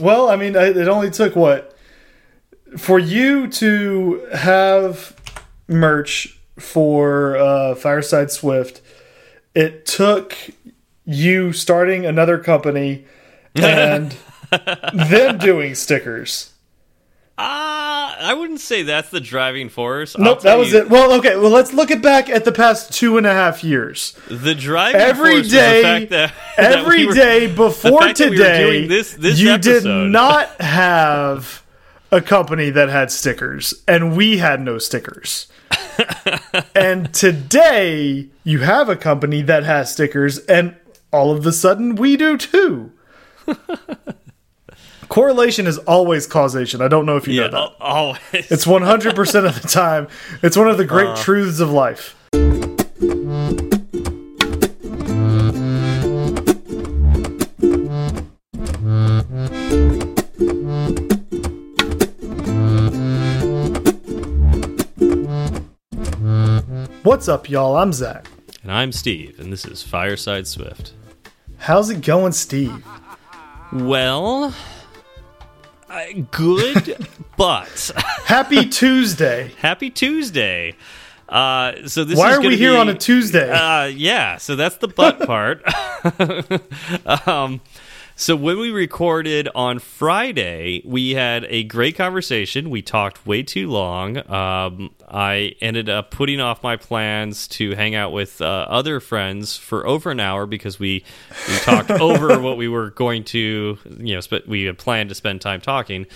Well, I mean, it only took what for you to have merch for uh, Fireside Swift. It took you starting another company and them doing stickers. Ah, I wouldn't say that's the driving force. Nope, that was you, it. Well, okay. Well, let's look it back at the past two and a half years. The driving Every force was the fact that, that every we were- day before that we today, doing this- this you episode. did not have a company that had stickers, and we had no stickers. and today, you have a company that has stickers, and all of a sudden, we do too. Correlation is always causation. I don't know if you yeah, know that. always. It's 100% of the time. It's one of the great Uh. truths of life. What's up, y'all? I'm Zach. and I'm Steve, and this is Fireside Swift. How's it going, Steve? Well, Good, but Happy Tuesday. happy Tuesday. Uh, so this Why are we here be- on a Tuesday? Uh, yeah, so that's the butt part. um, so when we recorded on Friday, we had a great conversation. We talked way too long. Um, I ended up putting off my plans to hang out with uh, other friends for over an hour because we we talked over what we were going to, you know, sp we had planned to spend time talking.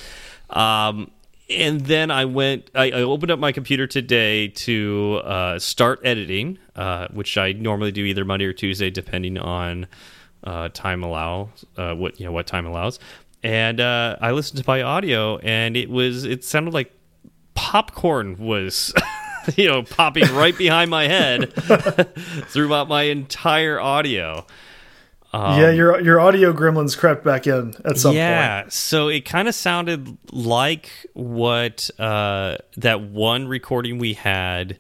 Um, and then I went. I, I opened up my computer today to uh, start editing, uh, which I normally do either Monday or Tuesday, depending on uh, time allow. Uh, what you know, what time allows. And uh, I listened to my audio, and it was. It sounded like popcorn was. You know, popping right behind my head throughout my entire audio. yeah, your your audio gremlins crept back in at some yeah, point. Yeah, so it kind of sounded like what uh, that one recording we had,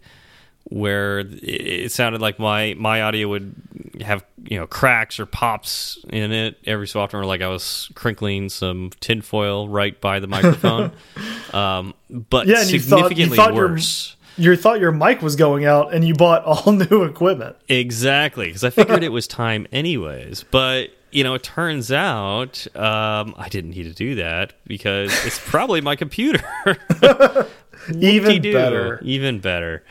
where it, sounded like my my audio would have you know cracks or pops in it every so often, or like I was crinkling some tinfoil right by the microphone. um, but Yeah, and you thought- you significantly thought your- worse. You thought your mic was going out, and you bought all new equipment. Exactly, because I figured it was time anyways. But you know, it turns out um, I didn't need to do that because it's probably my computer. Even better. even better.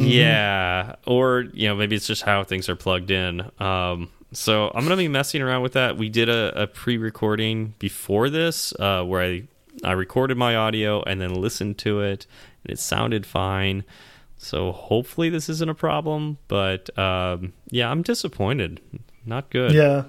Yeah, or you know, maybe it's just how things are plugged in. Um, so I'm gonna be messing around with that. We did a, a pre-recording before this, uh, where I I recorded my audio and then listened to it, and it sounded fine. So hopefully this isn't a problem. But um, yeah, I'm disappointed. Not good. Yeah.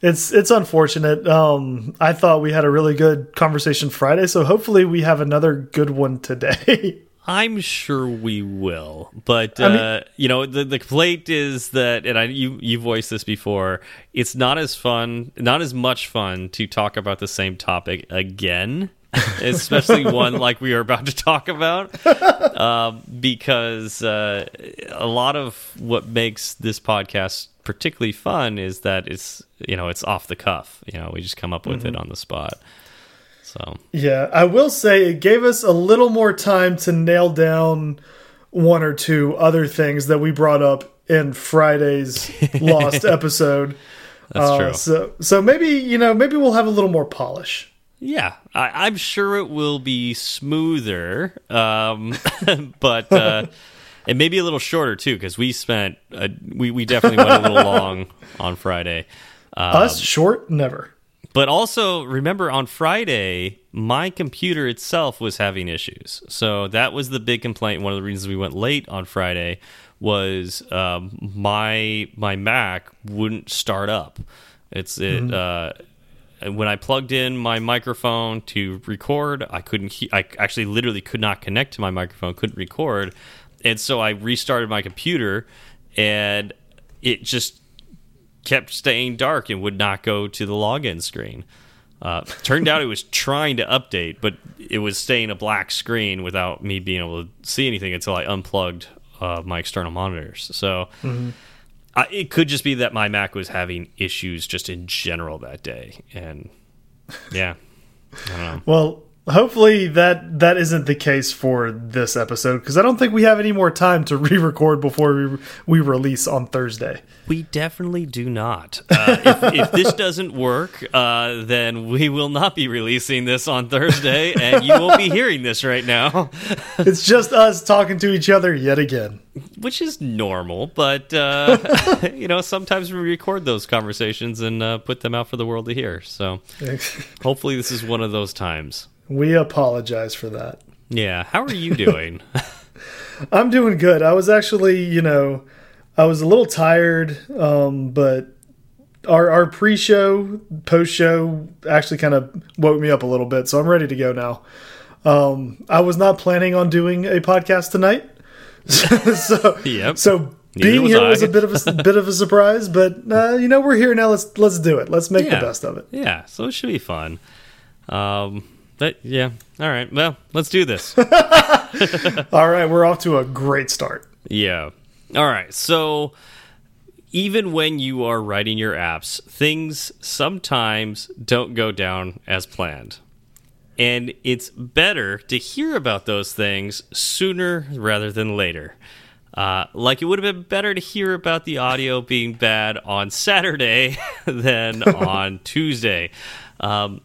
It's it's unfortunate. Um, I thought we had a really good conversation Friday, so hopefully we have another good one today. I'm sure we will, but I mean- uh, you know the the complaint is that, and I you you voiced this before. It's not as fun, not as much fun to talk about the same topic again, especially one like we are about to talk about, um, because uh, a lot of what makes this podcast particularly fun is that it's you know it's off the cuff. You know, we just come up with it on the spot. So yeah, I will say it gave us a little more time to nail down one or two other things that we brought up in Friday's lost episode. that's Uh, true. So so maybe you know maybe we'll have a little more polish. Yeah, I, I'm sure it will be smoother, um, but uh, and maybe a little shorter too, because we spent uh, we we definitely went a little long on Friday. Um, Us short never. But also remember on Friday, my computer itself was having issues, so that was the big complaint. One of the reasons we went late on Friday was um, my my Mac wouldn't start up. It's it. Uh, when I plugged in my microphone to record, I couldn't. He I actually literally could not connect to my microphone, couldn't record, and so I restarted my computer, and it just kept staying dark and would not go to the login screen. Uh, turned out it was trying to update, but it was staying a black screen without me being able to see anything until I unplugged uh, my external monitors. So I, it could just be that my Mac was having issues just in general that day, and Yeah. Well, hopefully that that isn't the case for this episode because I don't think we have any more time to re-record before we we release on Thursday. We definitely do not. Uh, if, if, this doesn't work, uh, then we will not be releasing this on Thursday, and you won't be hearing this right now. it's just us talking to each other yet again, which is normal. But uh, you know, sometimes we record those conversations and uh, put them out for the world to hear. So hopefully, this is one of those times. We apologize for that. Yeah. How are you doing? I'm doing good. I was actually, you know I was a little tired, um, but our our pre-show, post-show actually kind of woke me up a little bit, so I'm ready to go now. Um, I was not planning on doing a podcast tonight, so yep. so being was here I. was a bit of a bit of a surprise, but uh, you know we're here now. Let's let's do it. Let's make yeah. the best of it. Yeah, so it should be fun. Um, but yeah, all right. Well, let's do this. all right, we're off to a great start. Yeah. All right. So even when you are writing your apps, things sometimes don't go down as planned. And it's better to hear about those things sooner rather than later. Uh, like it would have been better to hear about the audio being bad on Saturday than on Tuesday. Um,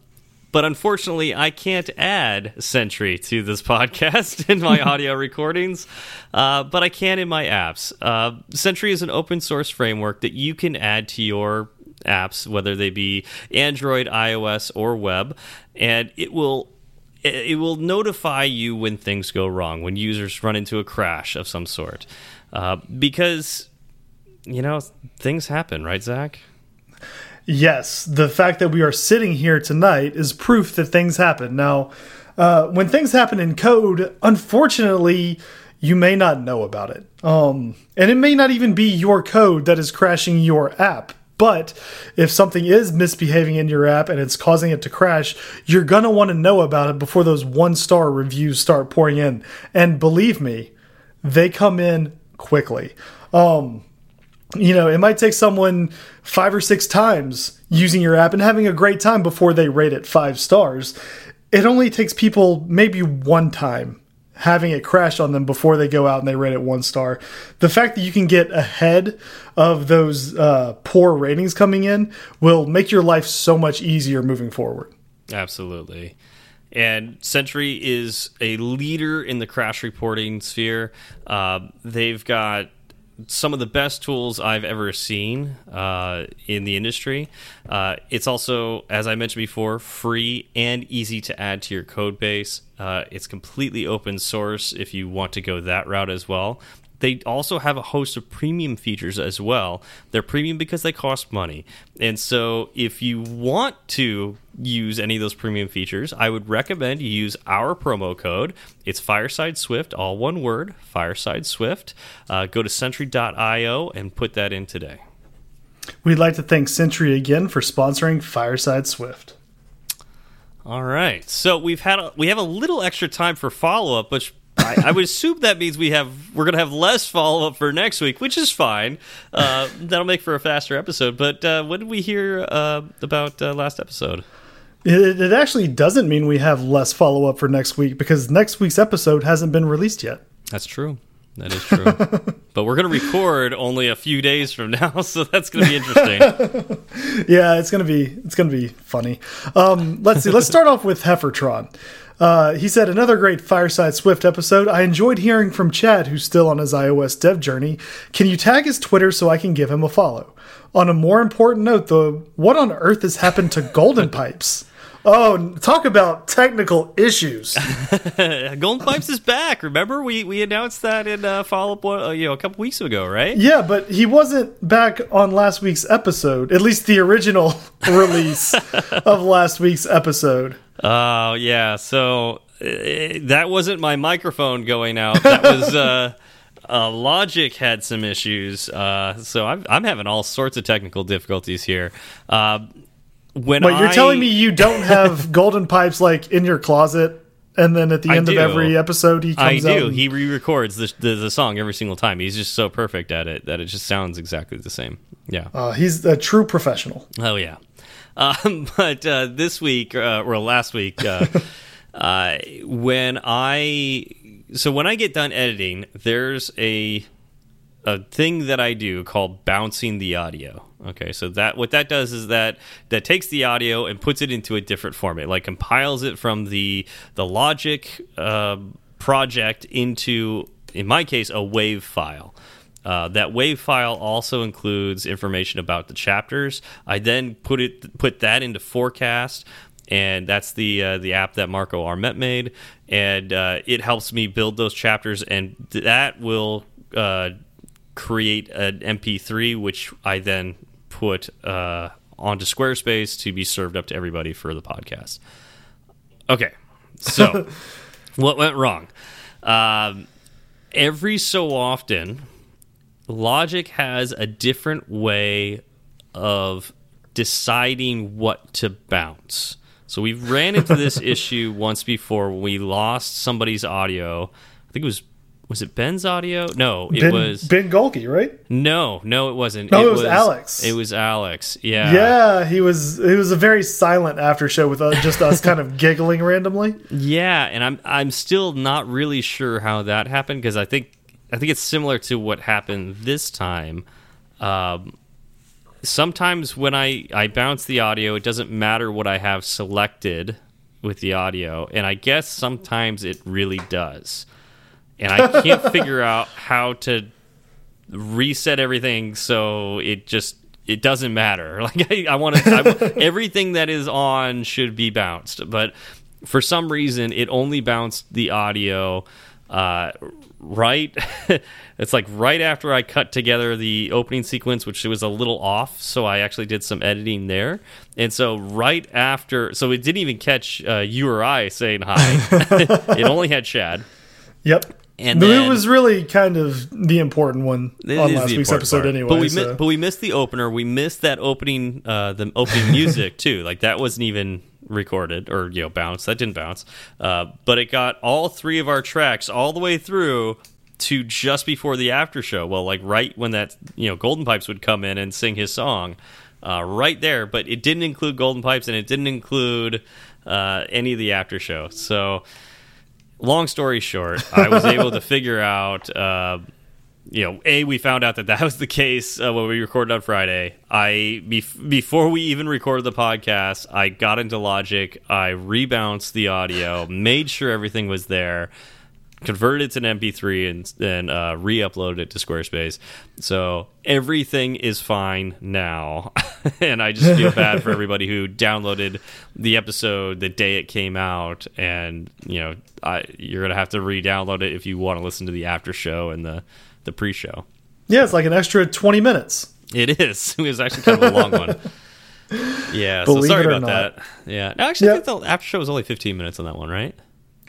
but unfortunately, I can't add Sentry to this podcast in my audio recordings, uh, but I can in my apps. Uh, Sentry is an open source framework that you can add to your apps, whether they be Android, iOS, or web, and it will it will notify you when things go wrong, when users run into a crash of some sort, uh, because you know things happen, right, Zach? Yes, the fact that we are sitting here tonight is proof that things happen. Now, uh, when things happen in code, unfortunately, you may not know about it. Um, and it may not even be your code that is crashing your app. But if something is misbehaving in your app and it's causing it to crash, you're going to want to know about it before those one star reviews start pouring in. And believe me, they come in quickly. Um, you know, it might take someone five or six times using your app and having a great time before they rate it five stars. It only takes people maybe one time having it crash on them before they go out and they rate it one star. The fact that you can get ahead of those uh, poor ratings coming in will make your life so much easier moving forward. Absolutely. And Sentry is a leader in the crash reporting sphere. Uh, they've got some of the best tools I've ever seen uh, in the industry. Uh, it's also, as I mentioned before, free and easy to add to your code base. Uh, it's completely open source if you want to go that route as well. They also have a host of premium features as well. They're premium because they cost money. And so if you want to use any of those premium features, I would recommend you use our promo code. It's Fireside Swift, all one word, Fireside Swift. Uh, go to Sentry.io and put that in today. We'd like to thank Sentry again for sponsoring Fireside Swift. All right, so we've had a, we have a little extra time for follow up, which I, I, would assume that means we have we're going to have less follow up for next week, which is fine. Uh, that'll make for a faster episode. But uh, what did we hear uh, about uh, last episode? It, it actually doesn't mean we have less follow up for next week because next week's episode hasn't been released yet. That's true. That is true. but we're going to record only a few days from now, so that's going to be interesting. yeah, it's going to be it's going to be funny. Um, let's see. Let's start off with Heffertron. Uh, he said, another great Fireside Swift episode. I enjoyed hearing from Chad, who's still on his iOS dev journey. Can you tag his Twitter so I can give him a follow? On a more important note, though, what on earth has happened to Golden Pipes? Oh, talk about technical issues. Golden Pipes is back. Remember, we we announced that in uh, follow up, uh, you know, a couple weeks ago, right? Yeah, but he wasn't back on last week's episode. At least the original release of last week's episode. Oh yeah, so uh, that wasn't my microphone going out. That was uh, uh, Logic had some issues. Uh, so I'm I'm having all sorts of technical difficulties here. Uh, when Wait, you're telling me you don't have golden pipes like in your closet? And then at the end of every episode, he comes I do. He re-records the, the, the song every single time. He's just so perfect at it that it just sounds exactly the same. Yeah. Uh, he's a true professional. Oh yeah. Um, but uh, this week, uh, or last week, uh, uh, when I so when I get done editing, there's a a thing that I do called bouncing the audio. Okay, so that what that does is that that takes the audio and puts it into a different format, like compiles it from the the Logic uh, project into, in my case, a WAV file. Uh, that WAV file also includes information about the chapters. I then put it put that into Forecast, and that's the uh, the app that Marco Arment made, and uh, it helps me build those chapters, and that will uh, create an MP3, which I then put uh, onto Squarespace to be served up to everybody for the podcast. Okay, so what went wrong? Um, every so often, Logic has a different way of deciding what to bounce. So we've ran into this issue once before when we lost somebody's audio. I think it was was it Ben's audio? No, it ben, was Ben Gohlke, right? No, no, it wasn't. No, it, it was, was, Alex. It was Alex. Yeah, yeah. He was. It was a very silent after show with uh, just us kind of giggling randomly. Yeah, and I'm I'm still not really sure how that happened because I think I think it's similar to what happened this time. Um, sometimes when I I bounce the audio, it doesn't matter what I have selected with the audio, and I guess sometimes it really does and I can't figure out how to reset everything so it just it doesn't matter. Like I, I want to everything that is on should be bounced, but for some reason it only bounced the audio uh, right it's like right after I cut together the opening sequence which was a little off so I actually did some editing there. And so right after so it didn't even catch uh, you or I saying hi. It only had Chad Yep and then, it was really kind of the important one on last week's episode, part. anyway. But we, so. missed, but we missed the opener. We missed that opening, uh, the opening music too. Like that wasn't even recorded or you know bounced. That didn't bounce. Uh, but it got all three of our tracks all the way through to just before the after show. Well, like right when that you know Golden Pipes would come in and sing his song, uh, right there. But it didn't include Golden Pipes and it didn't include uh, any of the after show. So long story short, I was able to figure out. Uh, you know, a we found out that that was the case uh, when we recorded on Friday. I bef before we even recorded the podcast, I got into Logic, I rebounced the audio, made sure everything was there, converted it to an MP3 and then uh, re-uploaded it to Squarespace. So everything is fine now, and I just feel bad for everybody who downloaded the episode the day it came out, and you know I, you're gonna have to re-download it if you want to listen to the after show and the the pre-show. Yeah, it's like an extra twenty minutes. It is. It was actually kind of a long one. Yeah, Believe so sorry about not. that. Yeah, no, actually, yep. I think the after show was only 15 minutes on that one, right?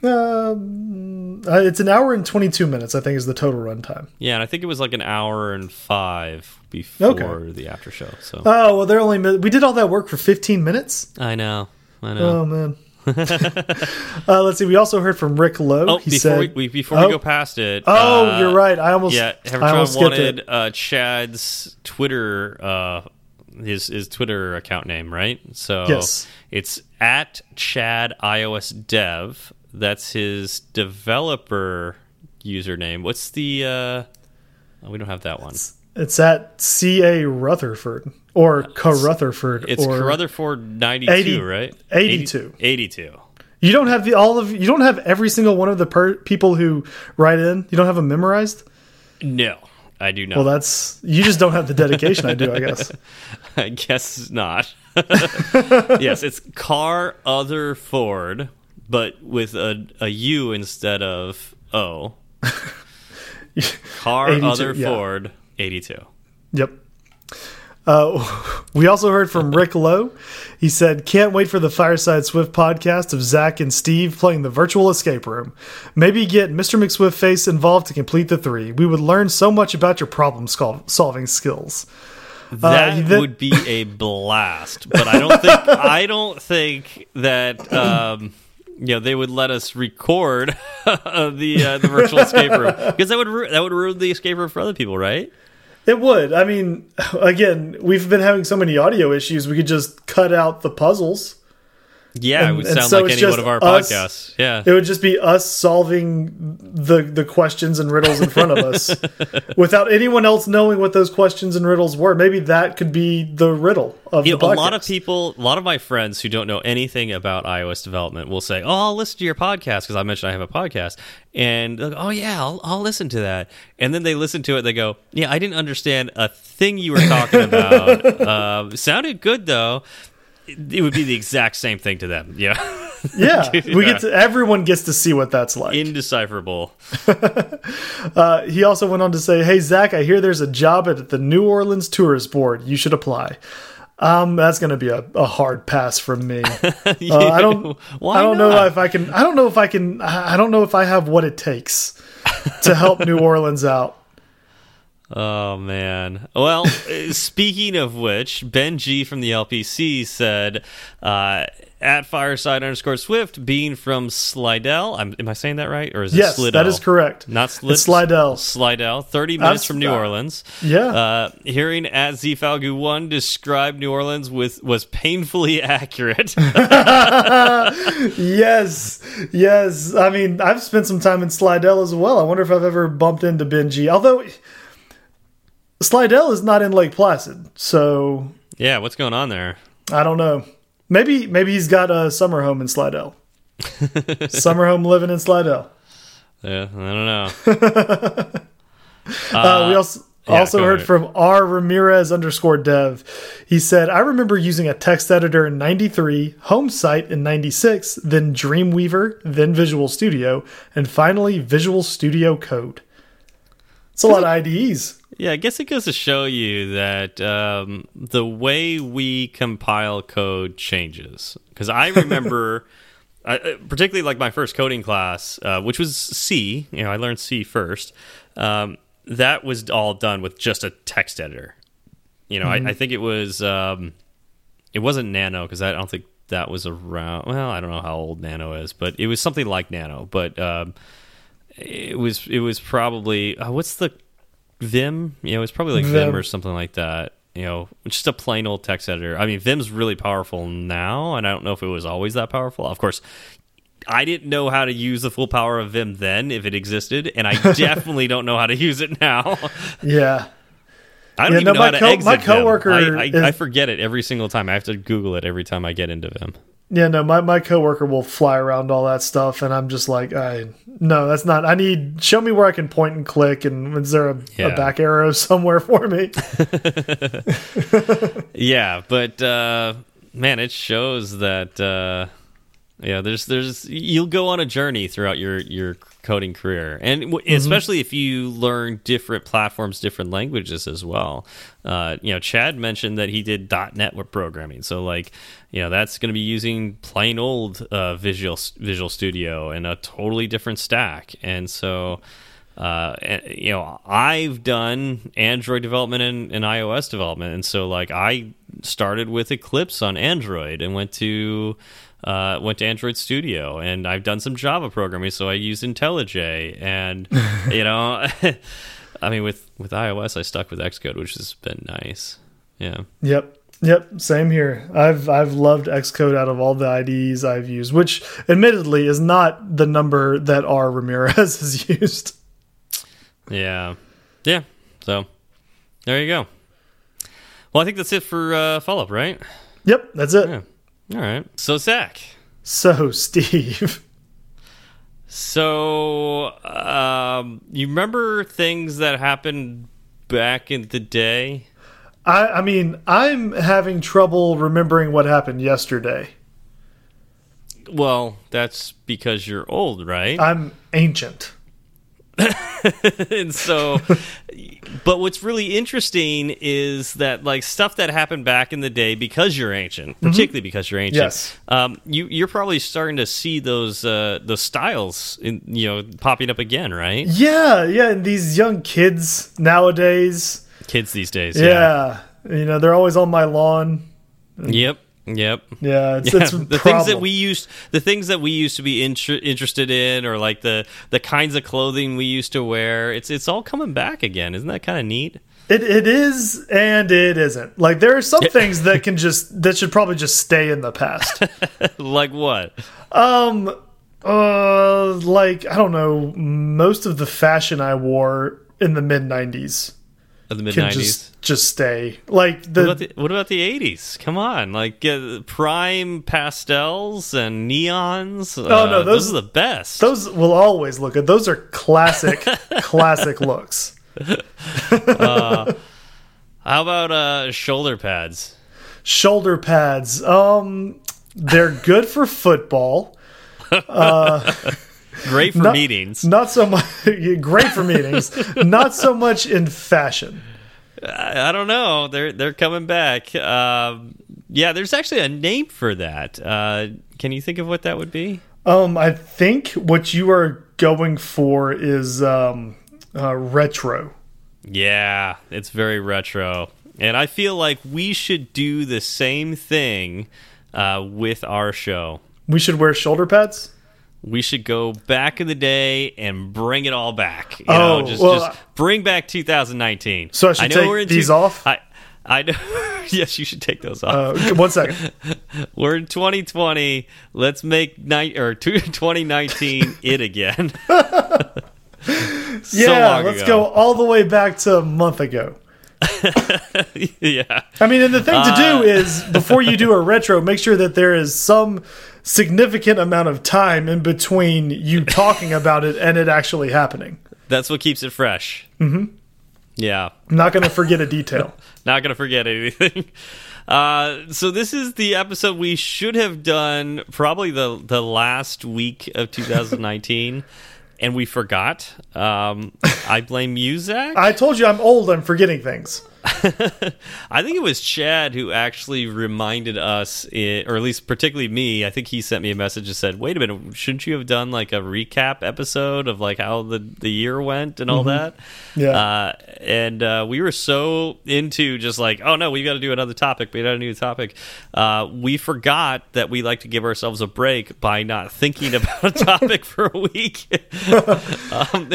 Um, uh, it's an hour and 22 minutes, I think, is the total runtime. Yeah, and I think it was like an hour and five before okay. the after show. So. Oh well, they're only we did all that work for 15 minutes. I know, I know. Oh man. uh, let's see. We also heard from Rick Lowe. Oh, he before said, we, before oh, we go past it. Oh, uh, you're right. I almost yeah. Hevertron wanted uh, Chad's Twitter, uh, his his Twitter account name, right? So yes. it's at Chad iOS Dev that's his developer username. What's the? Uh, oh, we don't have that one. It's, it's at C A Rutherford or Carutherford. It's or Carutherford ninety two, right? Eighty two. Eighty two. You don't have the all of you don't have every single one of the per, people who write in. You don't have them memorized. No, I do not. Well, that's you just don't have the dedication. I do, I guess. I guess not. yes, it's Car Other Ford but with a, a U instead of O. Car other yeah. Ford 82. Yep. Uh, we also heard from Rick Lowe. He said, Can't wait for the Fireside Swift podcast of Zach and Steve playing the virtual escape room. Maybe get Mr. McSwift face involved to complete the three. We would learn so much about your problem solving skills. That uh, would be a blast, but I don't think I don't think that um, you know they would let us record the uh, the virtual escape room because that would that would ruin the escape room for other people, right? It would. I mean, again, we've been having so many audio issues. We could just cut out the puzzles. Yeah, And- it would sound so like any one of our us- podcasts. Yeah. It would just be us solving the the questions and riddles in front of us without anyone else knowing what those questions and riddles were. Maybe that could be the riddle of You the know, a lot of people, a lot of my friends who don't know anything about iOS development will say, "Oh, I'll listen to your podcast because I mentioned I have a podcast." And they'll "Oh yeah, I'll, I'll listen to that." And then they listen to it. They go, "Yeah, I didn't understand a thing you were talking about. uh, sounded good though." It, would be the exact same thing to them. Yeah, Yeah, we get to. Everyone gets to see what that's like. indecipherable. Uh, he also went on to say, "Hey Zach, I hear there's a job at the New Orleans Tourist Board. You should apply." Um, that's going to be a, a hard pass from me. Uh, I don't. Why I don't not? know if I can. I don't know if I can. I don't know if I have what it takes to help New Orleans out. Oh man. Well, uh, speaking of which, Ben G from the LPC said uh, at Fireside underscore Swift, being from Slidell. I'm, am I saying that right, or is it Yes, Slidell? that is correct. Not Slid Slidell. Slidell. Thirty minutes That's- from New uh, Orleans. Yeah. Uh, hearing at Zfalgu one describe New Orleans with was painfully accurate. Yes, yes. I mean, I've spent some time in Slidell as well. I wonder if I've ever bumped into Benji. Although Slidell is not in Lake Placid, so yeah. What's going on there? I don't know. Maybe maybe he's got a summer home in Slidell. summer home living in Slidell. Yeah, I don't know. Uh, we also yeah, also heard ahead. from R Ramirez underscore dev. He said, "I remember using a text editor in '93, HomeSite in '96, then Dreamweaver, then Visual Studio, and finally Visual Studio Code." It's a lot of IDEs. Yeah, I guess it goes to show you that um, the way we compile code changes. Because I remember, I, particularly like my first coding class, uh, which was C. You know, I learned C first. Um, that was all done with just a text editor. You know, I, I think it was. Um, it wasn't Nano because I don't think that was around. Well, I don't know how old Nano is, but it was something like Nano. But um, it was it was probably uh, what's the Vim? You know, it's probably like Vim. Vim. or something like that. You know, just a plain old text editor. I mean, Vim's really powerful now, and I don't know if it was always that powerful. Of course, I didn't know how to use the full power of Vim then, if it existed, and I definitely don't know how to use it now. Yeah. I don't Yeah, even no, know my how to co- exit my Vim. coworker I, I, is- I forget it every single time. I have to Google it every time I get into Vim. Yeah, no, my, my coworker will fly around all that stuff, and I'm just like, I no, that's not. I need show me where I can point and click, and is there a, Yeah. a back arrow somewhere for me? Yeah, but uh, man, it shows that uh, yeah, there's there's you'll go on a journey throughout your your coding career, and w especially if you learn different platforms, different languages as well. Uh, you know, Chad mentioned that he did .NET with programming, so like you know that's going to be using plain old uh, Visual Visual Studio and a totally different stack, and so uh, and, you know, I've done Android development and, and iOS development, and so like I started with Eclipse on Android and went to uh, went to Android Studio, and I've done some Java programming, so I use IntelliJ, and you know, I mean, with with iOS, I stuck with Xcode, which has been nice. Yeah, Yep. Yep, same here. I've I've loved Xcode out of all the IDEs I've used, which admittedly is not the number that R Ramirez has used. yeah, yeah. So there you go. Well, I think that's it for uh, follow up, right? Yep, that's it. Yeah. All right. So Zach. So, Steve, So, um, you remember things that happened back in the day? I I mean, I'm having trouble remembering what happened yesterday. Well, that's because you're old, right? I'm ancient. and so, but what's really interesting is that like stuff that happened back in the day because you're ancient, particularly because you're ancient. Yes. Um, you you're probably starting to see those uh those styles in you know popping up again, right? Yeah, yeah, and these young kids nowadays, Kids these days. yeah, you know, they're always on my lawn. Yep. Yep. Yeah, it's, Yeah, it's the things that we used the things that we used to be inter interested in or like the the kinds of clothing we used to wear it's it's all coming back again isn't that kind of neat It it is and it isn't. Like there are some things that can just that should probably just stay in the past. like what? Um uh like I don't know, most of the fashion I wore in the mid 90s Of the mid can nineties. just just stay. Like the, What about the, what about the 80s? Come on, like uh, prime pastels and neons. Oh no, those- are the best. those will always look good. Those are classic classic looks. How about uh, shoulder pads? Shoulder pads. Um they're good for football. Great for Not- meetings. Not so much great for meetings. not so much in fashion. I, I don't know. They're they're coming back. Um, yeah, there's actually a name for that. Uh, can you think of what that would be? Um, I think what you are going for is um, uh, retro. Yeah, it's very retro. And I feel like we should do the same thing uh, with our show. We should wear shoulder pads. We should go back in the day and bring it all back. You Oh, know, just, well, just bring back 2019. So I should know take we're in these off? I, I know. yes, you should take those off. Uh, one second. We're in 2020. Let's make night or 2019 it again. So yeah, let's ago. go all the way back to a month ago. yeah. I mean, and the thing to Uh, do is before you do a retro, make sure that there is some significant amount of time in between you talking about it and it actually happening. That's what keeps it fresh. Mm-hmm. Yeah. I'm not going to forget a detail. Not going to forget anything. Uh, so this is the episode we should have done probably the the last week of 2019, and we forgot. Um, I blame you, Zach. I told you I'm old. I'm forgetting things. I think it was Chad who actually reminded us, i or at least particularly me. I think he sent me a message and said, "Wait a minute, shouldn't you have done like a recap episode of like how the the year went and all that?" Yeah. Uh, and uh, we were so into just like, "Oh no, we got to do another topic. We got a new topic." Uh, we forgot that we like to give ourselves a break by not thinking about a topic for a week. um,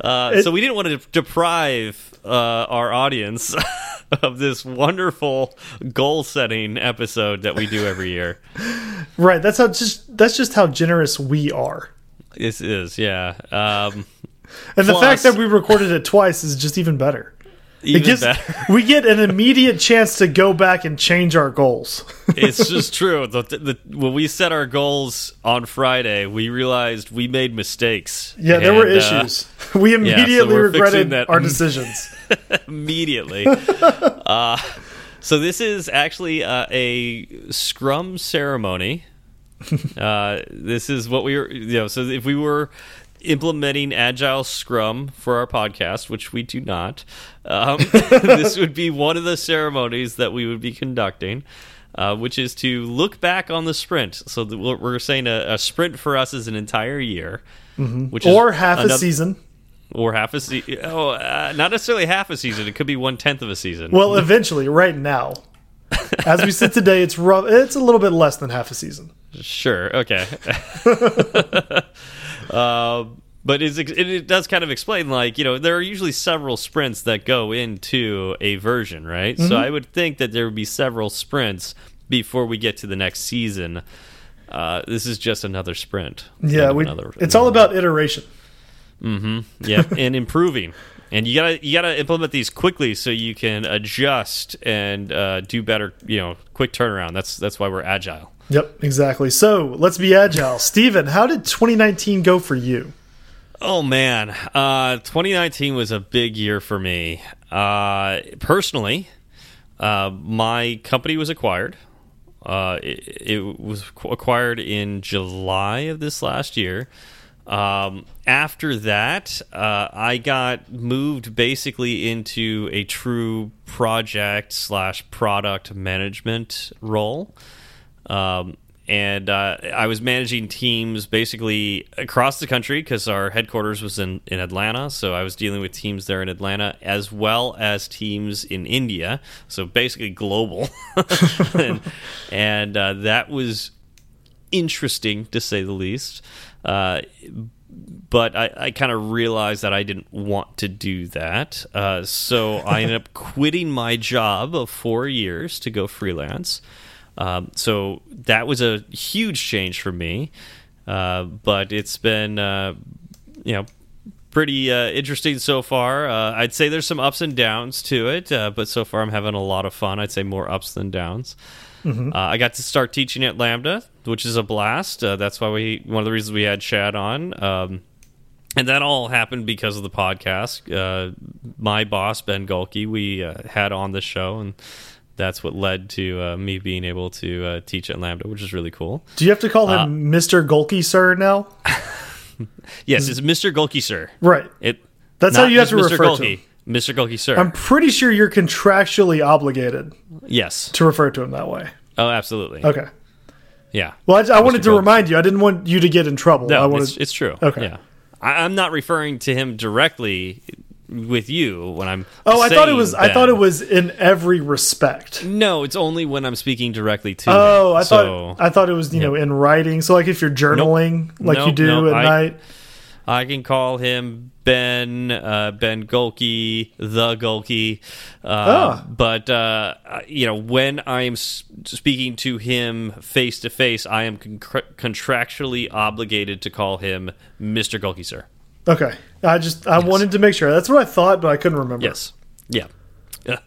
uh, so we didn't want to deprive uh, our audience of this wonderful goal setting episode that we do every year. Right. That's how just that's just how generous we are. This is, yeah. Um, And the fact that we recorded it twice is just even better. Even it gives we get an immediate chance to go back and change our goals. it's just true. The, the, when we set our goals on Friday, we realized we made mistakes. Yeah, there were And, uh, issues. we immediately we're fixing regretted our decisions. immediately. uh, so this is actually uh, a scrum ceremony. Uh, this is what we were, you know. So if we were implementing agile scrum for our podcast, which we do not, um, this would be one of the ceremonies that we would be conducting. Uh, which is to look back on the sprint. So the, we're saying a, a sprint for us is an entire year, which is or half a season. or half a season. Oh, uh, not necessarily half a season. It could be one tenth of a season. Well, eventually, right now. As we sit today, it's rough. It's a little bit less than half a season. sure, okay. uh, but it's, it, it does kind of explain, like you know, there are usually several sprints that go into a version, right? Mm-hmm. So I would think that there would be several sprints before we get to the next season. Uh, this is just another sprint. Yeah, we. another- it's all about iteration. mm-hmm yeah, and improving. And you gotta you gotta implement these quickly so you can adjust and uh, do better. You know, quick turnaround. That's that's why we're agile. Yep, exactly. So let's be agile. Steven, how did 2019 go for you? Oh man, uh, 2019 was a big year for me. Uh, personally, uh, my company was acquired. Uh, it, it was acquired in July of this last year. Um, after that, uh, I got moved basically into a true project slash product management role. Um, and uh, I was managing teams basically across the country because our headquarters was in, in Atlanta. So I was dealing with teams there in Atlanta as well as teams in India. So basically global. and and uh, that was interesting to say the least. Uh, but I, I kind of realized that I didn't want to do that. Uh, so I ended up quitting my job of four years to go freelance. Um, so that was a huge change for me. Uh, but it's been, uh, you know, pretty uh, interesting so far. Uh, I'd say there's some ups and downs to it, uh, but so far I'm having a lot of fun. I'd say more ups than downs. Mm -hmm. I got to start teaching at Lambda, which is a blast. that's why we one of the reasons we had Chad on. Um, and that all happened because of the podcast. Uh, my boss Ben Gohlke, we uh, had on the show, and that's what led to uh, me being able to uh, teach at Lambda, which is really cool. Do you have to call him Mr. Uh, sir? Now, yes, it's Mr. Gohlke, sir. Right. It. That's how you have to Mr. refer to him. Mr. Gohlke, sir. I'm pretty sure you're contractually obligated. Yes. To refer to him that way. Oh, absolutely. Okay. Yeah. Well, I, I wanted to remind you. I didn't want you to get in trouble. No, I wanted, it's, it's true. Okay. Yeah. I, am not referring to him directly with you when I'm. Oh, I thought it was. Ben. I thought it was in every respect. No, it's only when I'm speaking directly to. Oh, him. I so, thought I thought it was you yeah. know in writing. So like if you're journaling, nope. like nope, you do nope. at I, night. I can call him Ben, uh, Ben Gohlke, the Gohlke. Uh, oh. But, uh, you know, when I'm speaking to him face to face, I am con contractually obligated to call him Mr. Gohlke, sir. Okay. I just, I yes. wanted to make sure. That's what I thought, but I couldn't remember. Yes. Yeah.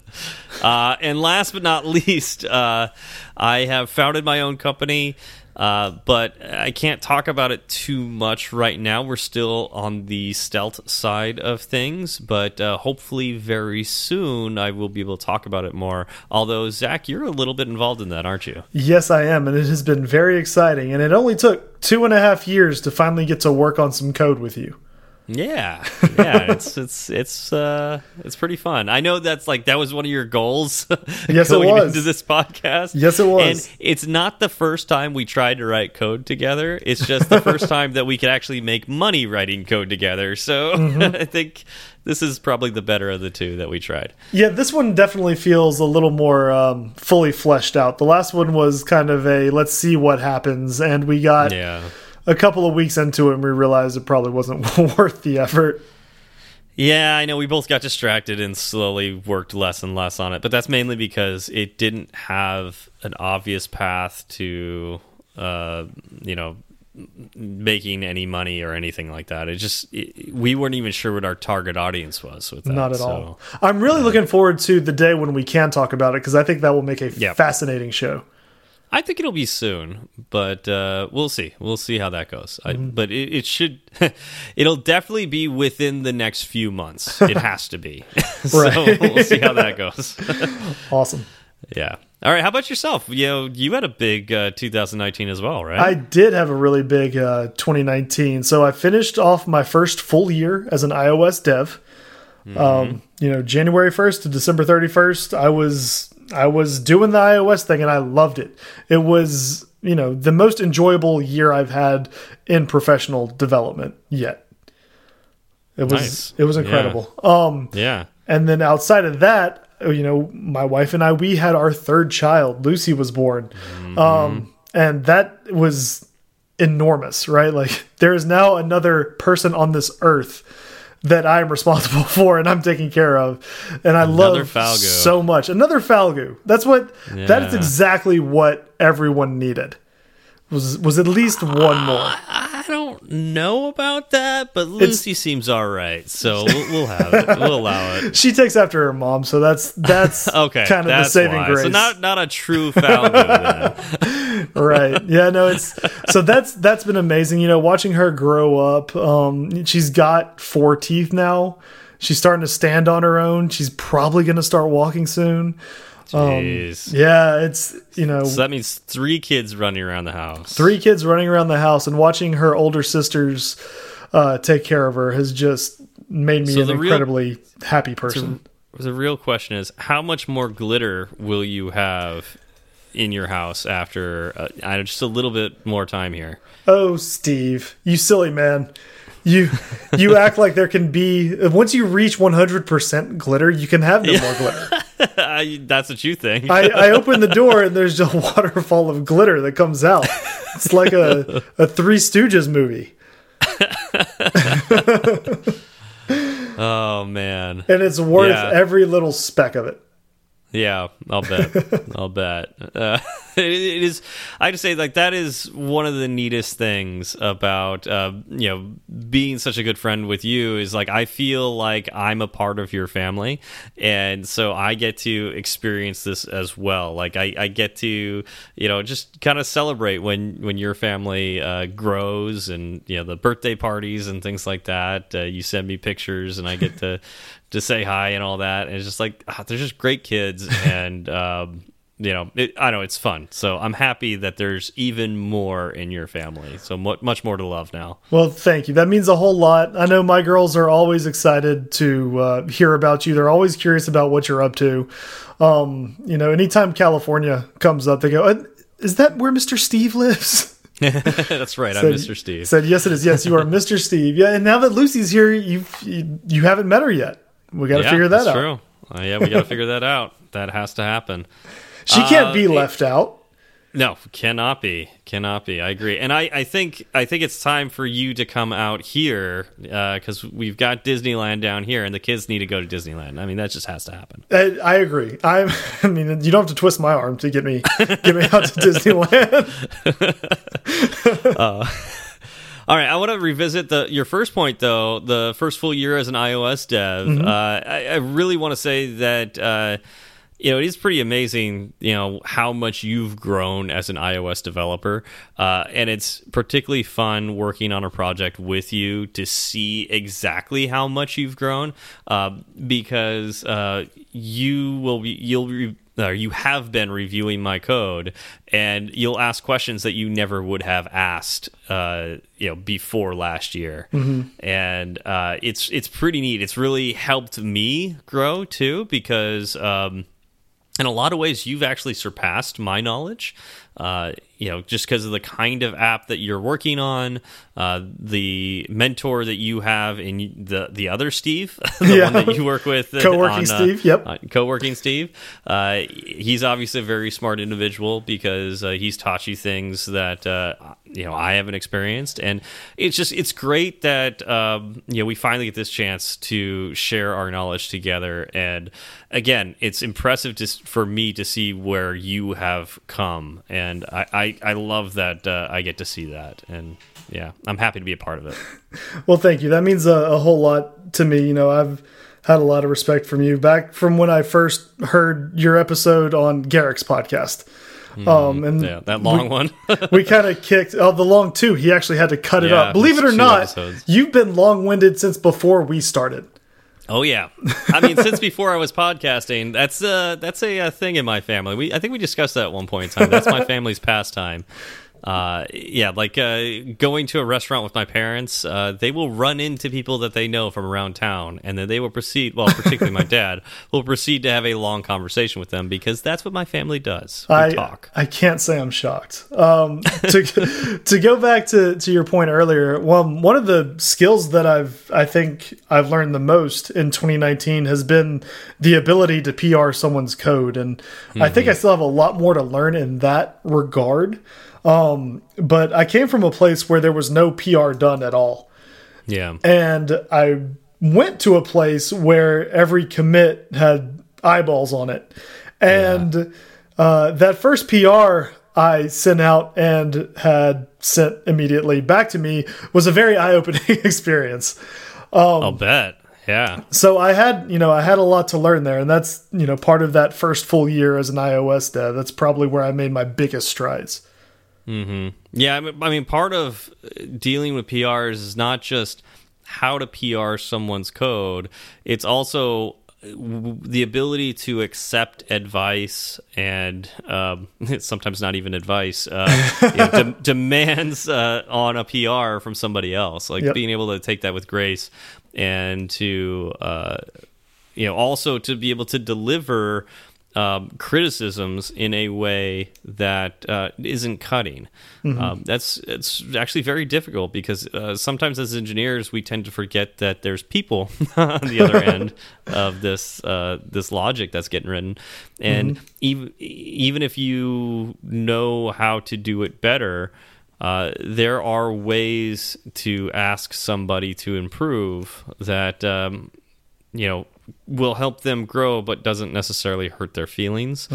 Uh, and last but not least, uh, I have founded my own company. Uh, but I can't talk about it too much right now. We're still on the stealth side of things, but uh, hopefully very soon I will be able to talk about it more. Although, Zach, you're a little bit involved in that, aren't you? Yes, I am, and it has been very exciting. And it only took two and a half years to finally get to work on some code with you. Yeah, yeah, it's it's it's uh it's pretty fun. I know that's like that was one of your goals. yes, going it was into this podcast. Yes, it was. And it's not the first time we tried to write code together. It's just the first time that we could actually make money writing code together. So mm -hmm. I think this is probably the better of the two that we tried. Yeah, this one definitely feels a little more um, fully fleshed out. The last one was kind of a let's see what happens, and we got yeah a couple of weeks into it, and we realized it probably wasn't worth the effort. Yeah, I know we both got distracted and slowly worked less and less on it, but that's mainly because it didn't have an obvious path to, uh, you know, making any money or anything like that. It just it, we weren't even sure what our target audience was with that. Not at so, all. I'm really yeah. looking forward to the day when we can talk about it because I think that will make a yep. fascinating show. I think it'll be soon, but uh, we'll see. We'll see how that goes. Mm -hmm. I, but it, it should, it'll definitely be within the next few months. It has to be. so we'll see how that goes. awesome. Yeah. All right. How about yourself? You know, you had a big uh, 2019 as well, right? I did have a really big uh, 2019. So I finished off my first full year as an iOS dev. Mm -hmm. um, you know, January 1st to December 31st, I was I was doing the iOS thing and I loved it. It was, you know, the most enjoyable year I've had in professional development yet. It was nice. it was incredible. Yeah. Um Yeah. And then outside of that, you know, my wife and I we had our third child. Lucy was born. Mm -hmm. Um and that was enormous, right? Like there is now another person on this earth that I am responsible for and I'm taking care of. And I Another love Falgout. so much. Another Falgout. That's what yeah. that is exactly what everyone needed. Was was at least one more. Uh, I don't know about that, but Lucy it's, seems all right, so we'll, we'll, have it. We'll allow it. She takes after her mom, so that's that's okay. Kind of that's the saving why. grace. So not not a true Falgout. Right? Yeah. No. It's so that's that's been amazing. You know, watching her grow up. Um, she's got four teeth now. She's starting to stand on her own. She's probably going to start walking soon. Jeez. Um, yeah, it's you know. So that means three kids running around the house. Three kids running around the house, and watching her older sisters uh, take care of her has just made me so an incredibly real, happy person. So the real question is, how much more glitter will you have in your house after uh, just a little bit more time here? Oh, Steve, you silly man you you act like there can be once you reach 100% glitter you can have no yeah. more glitter that's what you think I, I open the door and there's a waterfall of glitter that comes out it's like a, a three stooges movie oh man, and it's worth Yeah. every little speck of it. Yeah, I'll bet. I'll bet. Uh, it, it is. I just say like that is one of the neatest things about uh, you know being such a good friend with you is like I feel like I'm a part of your family, and so I get to experience this as well. Like I, I get to you know just kind of celebrate when when your family uh, grows and you know the birthday parties and things like that. Uh, you send me pictures and I get to to say hi and all that. And it's just like ah, they're just great kids, and um, you know, it, I know it's fun. So I'm happy that there's even more in your family. So mu much more to love now. Well, thank you. That means a whole lot. I know my girls are always excited to uh, hear about you. They're always curious about what you're up to. Um, you know, anytime California comes up, they go, "Uh, "Is that where Mr. Steve lives?" That's right. I'm Mr. Steve. Said, "Yes, it is. Yes, you are Mr. Steve." Yeah, and now that Lucy's here, you, you haven't met her yet. We got to yeah, figure that that's out. true. Uh, yeah, we got to figure that out. That has to happen. She can't Uh, be it- left out. No, cannot be, cannot be. I agree, and I, I think, I think it's time for you to come out here because we've got Disneyland down here, and the kids need to go to Disneyland. I mean, that just has to happen. I, I agree. I'm, I mean, you don't have to twist my arm to get me get me out to Disneyland. All right, I want to revisit the your first point though. The first full year as an iOS dev, Mm-hmm. uh, I, I really want to say that uh, you know it is pretty amazing. You know how much you've grown as an iOS developer, uh, and it's particularly fun working on a project with you to see exactly how much you've grown uh, because uh, you will be you'll. Re or you have been reviewing my code and you'll ask questions that you never would have asked uh, you know before last year. And uh, it's it's pretty neat. It's really helped me grow too because um, in a lot of ways you've actually surpassed my knowledge. Uh, you know just because of the kind of app that you're working on uh, the mentor that you have in the the other steve the Yeah. one that you work with Co-working on, uh, Steve, yep. uh, co-working Steve. Uh, he's obviously a very smart individual because uh, he's taught you things that uh, you know I haven't experienced, and it's just it's great that um, you know we finally get this chance to share our knowledge together. And again, it's impressive just for me to see where you have come, and I I, I love that uh, I get to see that, and yeah, I'm happy to be a part of it. Well, thank you. That means a, a whole lot to me. You know, I've had a lot of respect from you back from when I first heard your episode on Garrick's podcast. Um, and Yeah, that long one. we kind of kicked oh, the long two. He actually had to cut it Yeah, up. Believe it or not, episodes. you've been long winded since before we started. Oh yeah, I mean, since before I was podcasting, that's uh that's a, uh thing in my family. We I think we discussed that at one point in time. That's my family's pastime. Uh, yeah, like uh, going to a restaurant with my parents, uh, they will run into people that they know from around town, and then they will proceed. Well, particularly my dad will proceed to have a long conversation with them because that's what my family does. We I talk. I can't say I'm shocked. Um, to to go back to, to your point earlier, well, one of the skills that I've I think I've learned the most in 2019 has been the ability to PR someone's code, and I think I still have a lot more to learn in that regard. Um, but I came from a place where there was no PR done at all Yeah, and I went to a place where every commit had eyeballs on it, and uh, that first PR I sent out and had sent immediately back to me was a very eye-opening experience. I'll bet. Yeah, So I had, you know, I had a lot to learn there, and that's, you know, part of that first full year as an iOS dev. That's probably where I made my biggest strides. Yeah, I mean, I mean, part of dealing with PRs is not just how to PR someone's code; it's also the ability to accept advice and um, sometimes not even advice uh, you know, dem demands uh, on a PR from somebody else. Like Yep. being able to take that with grace and to uh, you know also to be able to deliver um, criticisms in a way that uh, isn't cutting. Um, that's it's actually very difficult because uh, sometimes as engineers we tend to forget that there's people on the other end of this uh, this logic that's getting written, and even even if you know how to do it better. uh, there are ways to ask somebody to improve that um, you know will help them grow, but doesn't necessarily hurt their feelings.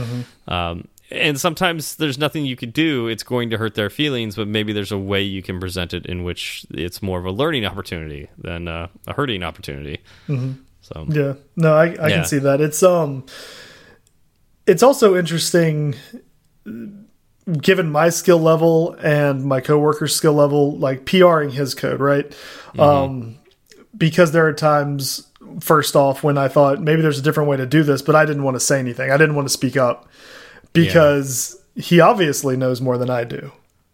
Um, and sometimes there's nothing you could do; it's going to hurt their feelings. But maybe there's a way you can present it in which it's more of a learning opportunity than uh, a hurting opportunity. So Yeah, no, I, I Yeah. can see that. It's um, it's also interesting, given my skill level and my coworker's skill level, like PRing his code, right? Mm-hmm. Um, because there are times, first off, when I thought maybe there's a different way to do this, but I didn't want to say anything. I didn't want to speak up because he obviously knows more than I do.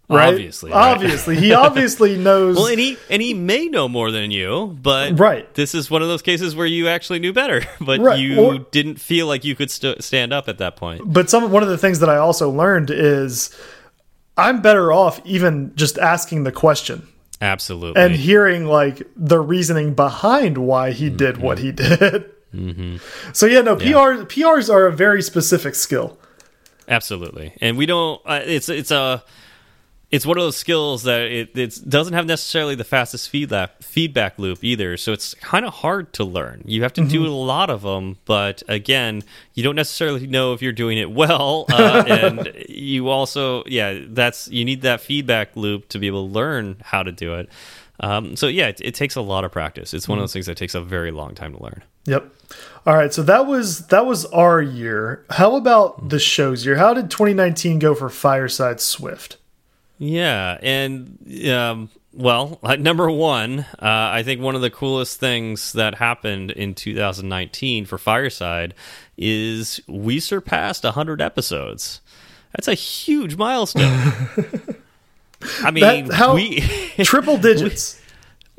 Right? Obviously, right. obviously, he obviously knows. Well, and he and he may know more than you, but Right. this is one of those cases where you actually knew better, but Right, you or- didn't feel like you could st stand up at that point. but some one of the things that I also learned is I'm better off even just asking the question Absolutely. and hearing like the reasoning behind why he did what he did. So yeah, no, PR PRs are a very specific skill. Absolutely, and we don't. Uh, it's it's a it's one of those skills that it it doesn't have necessarily the fastest feedback feedback loop either. So it's kind of hard to learn. You have to do a lot of them, but again, you don't necessarily know if you're doing it well, uh, and you also yeah, that's you need that feedback loop to be able to learn how to do it. Um, so yeah, it, it takes a lot of practice. It's one of those things that takes a very long time to learn. Yep. All right, so that was that was our year. How about the show's year? How did 2019 go for Fireside Swift? Yeah, and um, well, number one, uh, I think one of the coolest things that happened in 2019 for Fireside is we surpassed 100 episodes. That's a huge milestone. I mean, That- how- we Triple digits.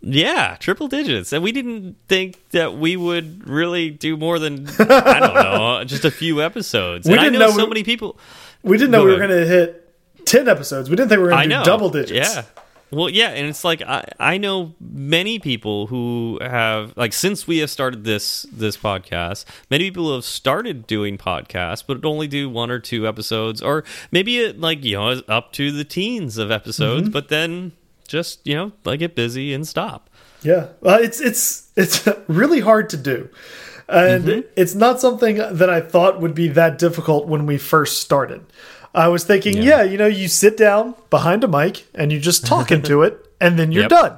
yeah, triple digits, and we didn't think that we would really do more than I don't know, just a few episodes. We and didn't know, know so we- many people. We didn't know Go we were going to hit 10 episodes. We didn't think we were going to know. do double digits. Yeah. Well, yeah, and it's like I, I know many people who have like since we have started this this podcast, many people have started doing podcasts, but only do one or two episodes, or maybe it like you know up to the teens of episodes, Mm-hmm. but then just you know like get busy and stop. Yeah, well, it's it's it's really hard to do, and Mm-hmm. it's not something that I thought would be that difficult when we first started. I was thinking, yeah, you know, you sit down behind a mic and you just talk into it, and then you're Yep. done.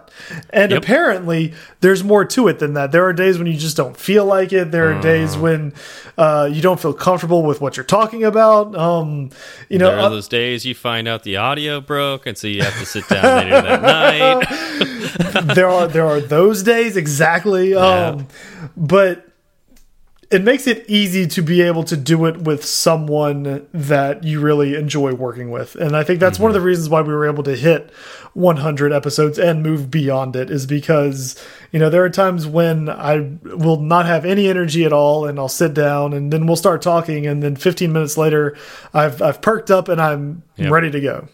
And Yep. apparently, there's more to it than that. There are days when you just don't feel like it. There are Uh-huh. days when uh, you don't feel comfortable with what you're talking about. Um, you know, There are uh, those days you find out the audio broke, and so you have to sit down later that night. there are there are those days exactly um but it makes it easy to be able to do it with someone that you really enjoy working with and i think that's one of the reasons why we were able to hit 100 episodes and move beyond it is because you know there are times when i will not have any energy at all and i'll sit down and then we'll start talking and then 15 minutes later i've i've perked up and i'm Yep. ready to go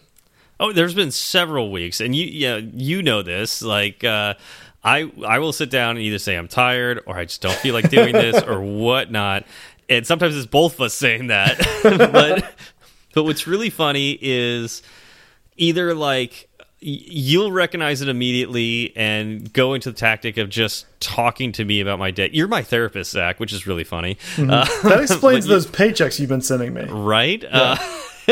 Oh, there's been several weeks, and you yeah you know this. Like uh, I I will sit down and either say I'm tired or I just don't feel like doing this or whatnot. And sometimes it's both of us saying that. but but what's really funny is either like you'll recognize it immediately and go into the tactic of just talking to me about my day. You're my therapist, Zach, which is really funny. Uh, that explains but you- those paychecks you've been sending me right uh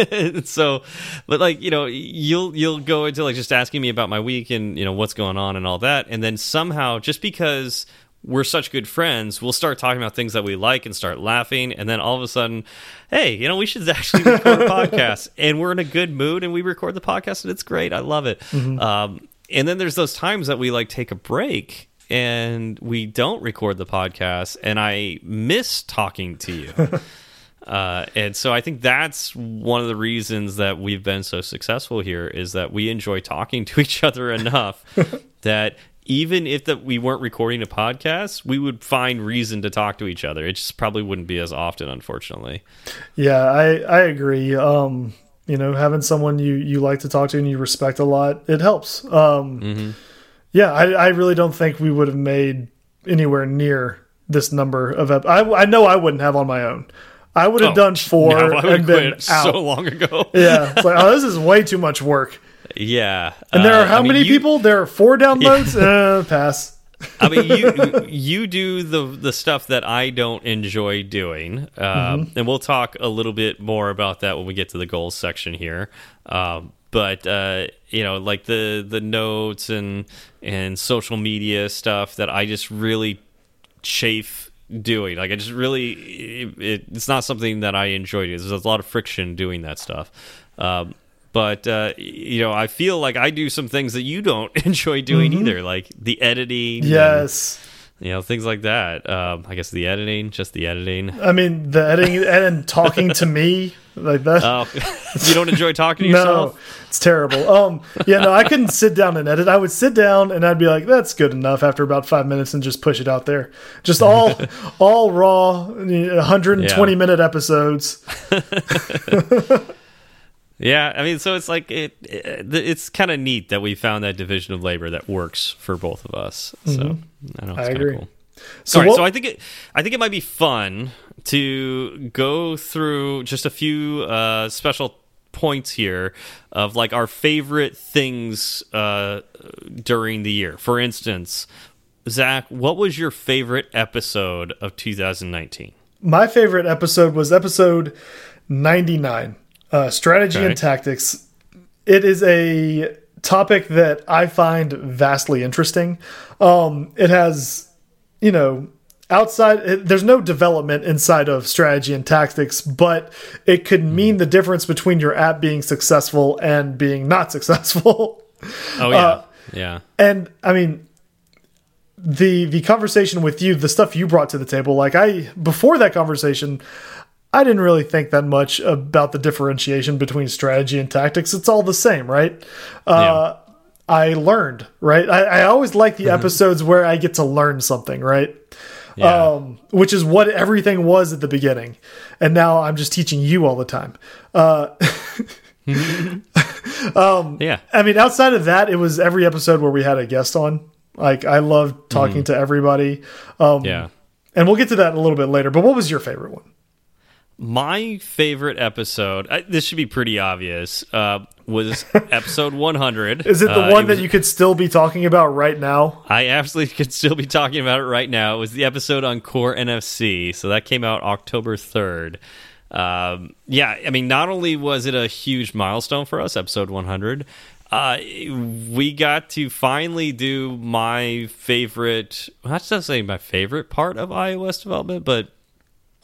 so but like you know you'll you'll go into like just asking me about my week and you know what's going on and all that. And then somehow just because we're such good friends we'll start talking about things that we like and start laughing. And then all of a sudden hey you know we should actually record a podcast. And we're in a good mood and we record the podcast and it's great. I love it. Um and then there's those times that we like take a break and we don't record the podcast and i miss talking to you uh, and so I think that's one of the reasons that we've been so successful here is that we enjoy talking to each other enough that even if that we weren't recording a podcast, we would find reason to talk to each other. It just probably wouldn't be as often, unfortunately. Yeah, I I agree. Um, you know, having someone you you like to talk to and you respect a lot, it helps. Um, yeah, I I really don't think we would have made anywhere near this number of. I I know I wouldn't have on my own. I would have Oh, done four No, I and been out. so long ago. yeah, it's like oh, this is way too much work. Yeah, And there Uh, are how I mean, many you- people? There are four downloads. uh, pass. I mean, you you do the the stuff that I don't enjoy doing, um, and we'll talk a little bit more about that when we get to the goals section here. Um, but uh, you know, like the the notes and and social media stuff that I just really chafe doing. Like I just really, it, it, it's not something that I enjoy. doing. There's a lot of friction doing that stuff. Um, but uh, you know, I feel like I do some things that you don't enjoy doing either, like the editing. Yes. You know, things like that. Um, I guess the editing, just the editing. I mean, the editing and talking to me like that. Oh, you don't enjoy talking to no, it's terrible. Um, yeah, no, I couldn't sit down and edit. I would sit down and I'd be like, "That's good enough." After about five minutes, and just push it out there, just all, all raw, 120 Yeah. minute episodes. Yeah, I mean, so it's like it. it it's kind of neat that we found that division of labor that works for both of us. So I know it's Mm-hmm. Kind agree. of cool. So right, so I think it, I think it might be fun to go through just a few uh, special points here of like our favorite things uh, during the year. For instance, Zach, what was your favorite episode of 2019? My favorite episode was episode 99, uh, strategy Okay. and tactics. It is a topic that I find vastly interesting. Um, it has, you know, outside, it, there's no development inside of strategy and tactics, but it could mean the difference between your app being successful and being not successful. Oh yeah, Uh, yeah, and I mean, the the conversation with you, the stuff you brought to the table, like I before that conversation, I didn't really think that much about the differentiation between strategy and tactics. It's all the same, right? Uh, I learned, right? I, I always like the episodes where I get to learn something, right? yeah. um, which is what everything was at the beginning. And now I'm just teaching you all the time. Uh, yeah. I mean, outside of that, it was every episode where we had a guest on. Like, I loved talking to everybody. Um, Yeah. And we'll get to that a little bit later. But what was your favorite one? My favorite episode, I, this should be pretty obvious, uh, was episode 100. Is it the Uh, one that was- you could still be talking about right now? I absolutely could still be talking about it right now. It was the episode on Core NFC. So that came out October 3rd. Um, yeah, I mean, not only was it a huge milestone for us, episode 100, uh, we got to finally do my favorite, not to say my favorite part of iOS development, but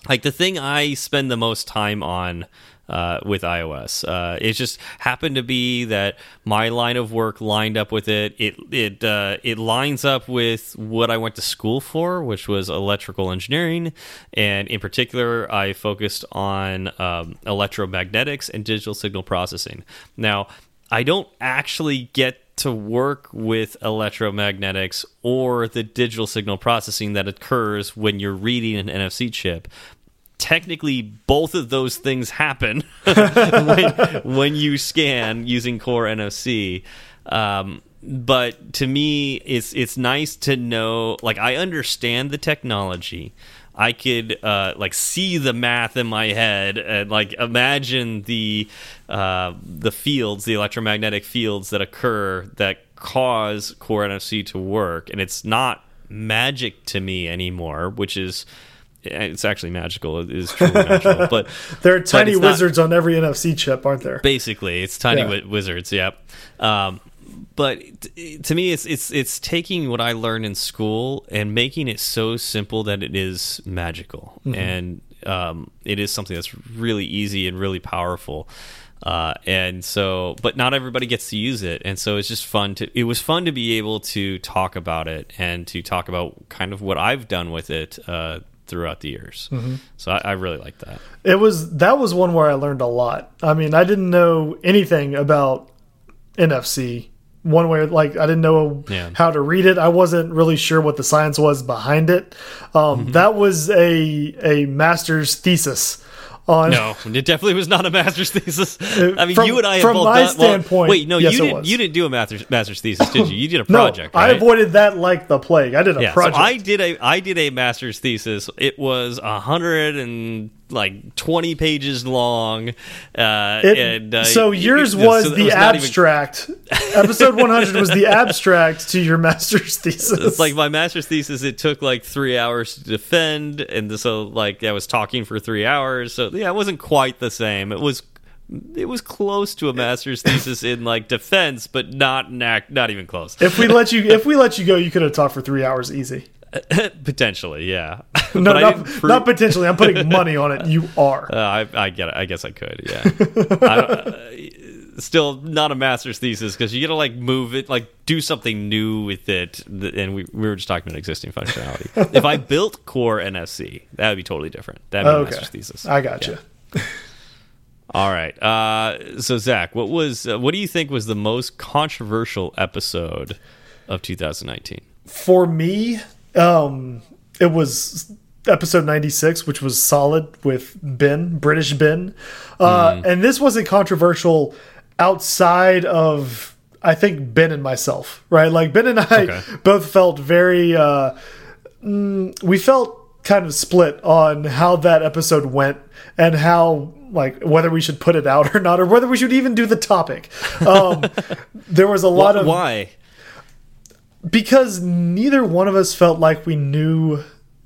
like the thing I spend the most time on uh, with iOS. Uh, it just happened to be that my line of work lined up with it. It it uh, it lines up with what I went to school for, which was electrical engineering, and in particular, I focused on um, electromagnetics and digital signal processing. Now, I don't actually get to work with electromagnetics or the digital signal processing that occurs when you're reading an NFC chip. Technically, both of those things happen when, when you scan using Core NFC. Um, but to me, it's it's nice to know. Like, I understand the technology. I could uh, like see the math in my head and like imagine the uh, the fields, the electromagnetic fields that occur that cause Core NFC to work, and it's not magic to me anymore, which is it's actually magical. It is truly magical, but There are tiny it's not- wizards on every NFC chip, aren't there? basically it's tiny Yeah. wizards yep um, but to me it's it's it's taking what i learned in school and making it so simple that it is magical and um, it is something that's really easy and really powerful uh, and so but not everybody gets to use it and so it's just fun to it was fun to be able to talk about it and to talk about kind of what i've done with it uh, throughout the years so I, I really like that It was that was one where I learned a lot. I mean, I didn't know anything about NFC. One way, like I didn't know Yeah. how to read it. I wasn't really sure what the science was behind it. Um, That was a a master's thesis on. No, it definitely was not a master's thesis. Uh, I mean, from- you and I have from both my done, well, standpoint, wait, no, yes, you didn't. You didn't do a master's master's thesis, did you? You did a project. No, project. I right? avoided that like the plague. I did a Yeah, project. so I did a I did a master's thesis. It was a hundred and like 20 pages long. Uh, It- and uh, so yours it- was so the even- abstract. Episode 100 was the abstract to your master's thesis. It's like my master's thesis. It took like three hours to defend, and so like I was talking for three hours. So yeah, it wasn't quite the same. It was it was close to a master's thesis in like defense, but not not, not even close. if we let you, if we let you go, you could have talked for three hours easy. Potentially, yeah. No, not, didn't potentially. I'm putting money on it. You are. Uh, I, I get it. I guess I could. Yeah. I, uh, still not a master's thesis because you got to like move it, like do something new with it. And we, we were just talking about existing functionality. if I built core NFC, that would be totally different. That'd be a master's thesis. I got you. All right. Uh, so Zach, what was uh, what do you think was the most controversial episode of 2019? For me, um, it was episode 96, which was solid with Ben, British Ben. Uh, Mm-hmm. And this wasn't controversial outside of, I think, Ben and myself, right? Like, Ben and I Okay. both felt very, uh, mm, we felt kind of split on how that episode went and how like whether we should put it out or not or whether we should even do the topic um there was a lot of Why? Because neither one of us felt like we knew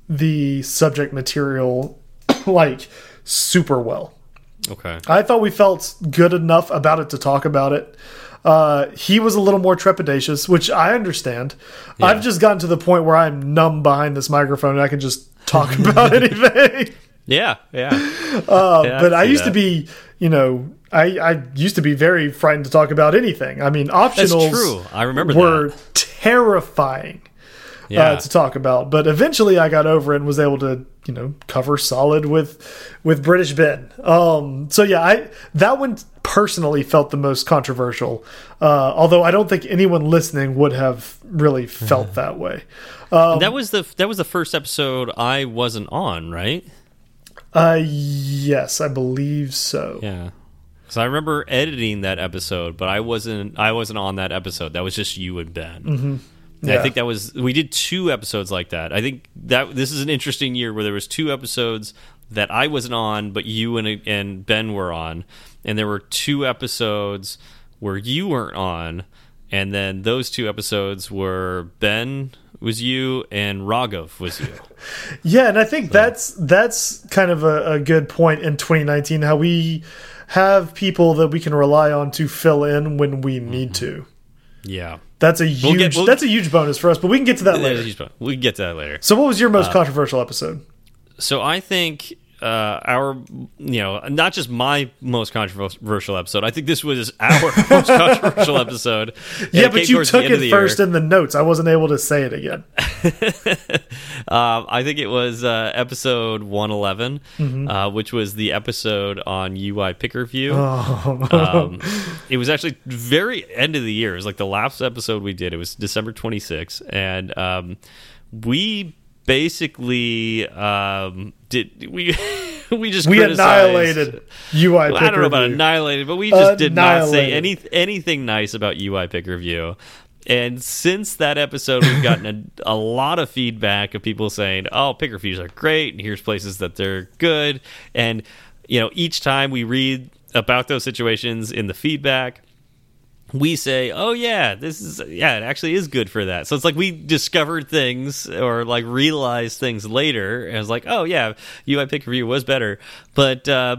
the subject material like super well. Okay. I thought we felt good enough about it to talk about it. Uh, he was a little more trepidatious, which I understand. I've just gotten to the point where I'm numb behind this microphone and I can just talk about anything. Yeah. Yeah. Uh, Yeah, I but I used to be, you know, I, I used to be very frightened to talk about anything. I mean, That's optionals true. I remember were that. terrifying Yeah. uh, to talk about. But eventually, I got over it and was able to, you know, cover solid with with British Ben. Um, so yeah, I that one personally felt the most controversial. Uh, although I don't think anyone listening would have really felt that way. that was the that was the first episode I wasn't on, right? Uh, yes, I believe so. Yeah. So I remember editing that episode, but I wasn't I wasn't on that episode. That was just you and Ben. Mm -hmm. I think that was we did two episodes like that. I think that this is an interesting year where there was two episodes that I wasn't on, but you and and Ben were on, and there were two episodes where you weren't on, and then those two episodes were Ben was you and Raghav was you. Yeah, and I think that's that's kind of a, a good point in 2019 how we have people that we can rely on to fill in when we need to. yeah. That's a huge Mm-hmm. get- we'll- that's a huge bonus for us, but we can get to that later. We can get to that later. So what was your Uh, most controversial episode? So I think uh, our, you know, not just my most controversial episode. I think this was our most controversial episode. Yeah, it but you took it first year. in the notes. I wasn't able to say it again. Um, I think it was uh, episode one eleven, Mm-hmm. uh, which was the episode on UI Picker View. Oh. um, it was actually very end of the year. It was like the last episode we did. It was December 26th, and um, we basically um, did we we just We annihilated UI Well, I don't know about View. annihilated, but we just did not say any anything nice about UI Picker View. And since that episode, we've gotten a, a lot of feedback of people saying, "Oh, picker views are great, and here's places that they're good." And you know, each time we read about those situations in the feedback, we say, "Oh yeah, this is yeah, it actually is good for that." So it's like we discovered things or like realized things later, and it's like, "Oh yeah, UI picker view was better." But uh,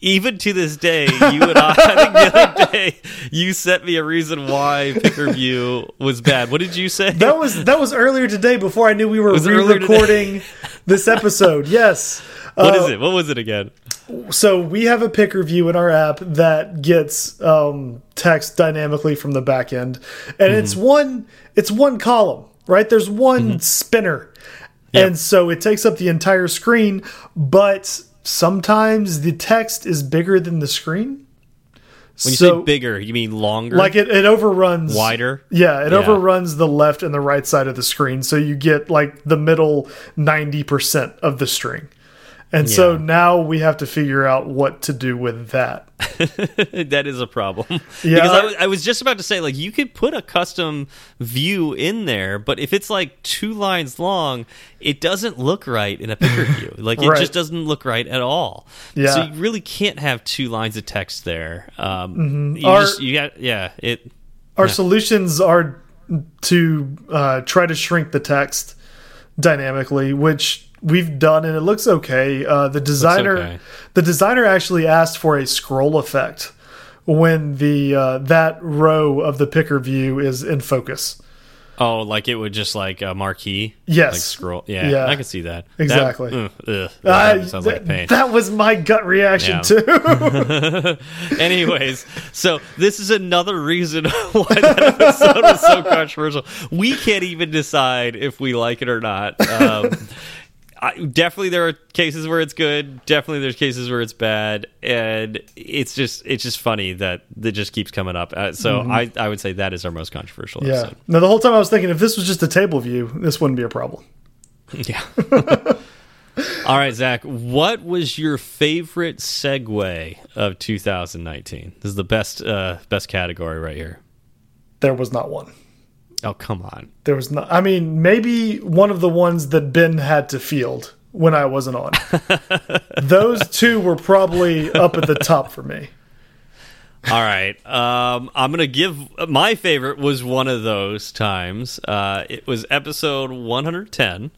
even to this day, you and I, I think the other day, you sent me a reason why picker view was bad. What did you say? That was that was earlier today before I knew we were Was it earlier today? re-recording this episode. Yes. What is Uh, it? What was it again? So we have a picker view in our app that gets um, text dynamically from the back end, and it's Mm-hmm. one it's one column, right? There's one spinner, Yep. and so it takes up the entire screen. But sometimes the text is bigger than the screen. When you so, say bigger, you mean longer, like it, it overruns wider? Yeah, it Yeah. overruns the left and the right side of the screen, so you get like the middle ninety percent of the string. And so now we have to figure out what to do with that. that is a problem. Yeah, because I I- was, I was just about to say, like, you could put a custom view in there, but if it's like two lines long, it doesn't look right in a picture view. Like, it Right. just doesn't look right at all. Yeah. So you really can't have two lines of text there. Um, you Our- just, you got, yeah, it. Our solutions are to uh, try to shrink the text dynamically, which we've done, and it looks okay. Uh, the designer, okay. the designer actually asked for a scroll effect when the uh, that row of the picker view is in focus. Oh, like it would just like a marquee? Yes. Like scroll. Yeah, Yeah. I can see that. That- Exactly. ugh, ugh, I- that sounds like pain. that was my gut reaction Yeah. too. Anyways, so this is another reason why that episode was so controversial. We can't even decide if we like it or not. Um, I, definitely, there are cases where it's good. Definitely, there's cases where it's bad, and it's just it's just funny that that just keeps coming up. Uh, so I I would say that is our most controversial yeah. episode. Now the whole time I was thinking, if this was just a table view, this wouldn't be a problem. Yeah. All right, Zach. What was your favorite segue of 2019? This is the best uh, best category right here. There was not one. Oh come on. There was not. I mean, maybe one of the ones that Ben had to field when I wasn't on. Those two were probably up at the top for me. All right. Um, I'm gonna give my favorite was one of those times. Uh, it was episode 110.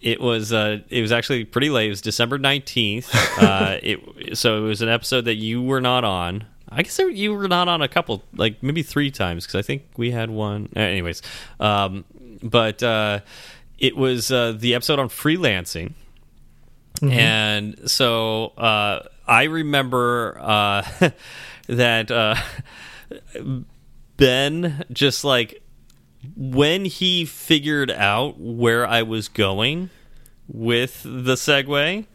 It was uh, it was actually pretty late. It was December 19th. Uh, it so it was an episode that you were not on. I guess you were not on a couple, like maybe three times, because I think we had one. uh, Anyways, um, but uh, it was uh, the episode on freelancing. And so uh, I remember uh, that uh, Ben just like when he figured out where I was going with the segue,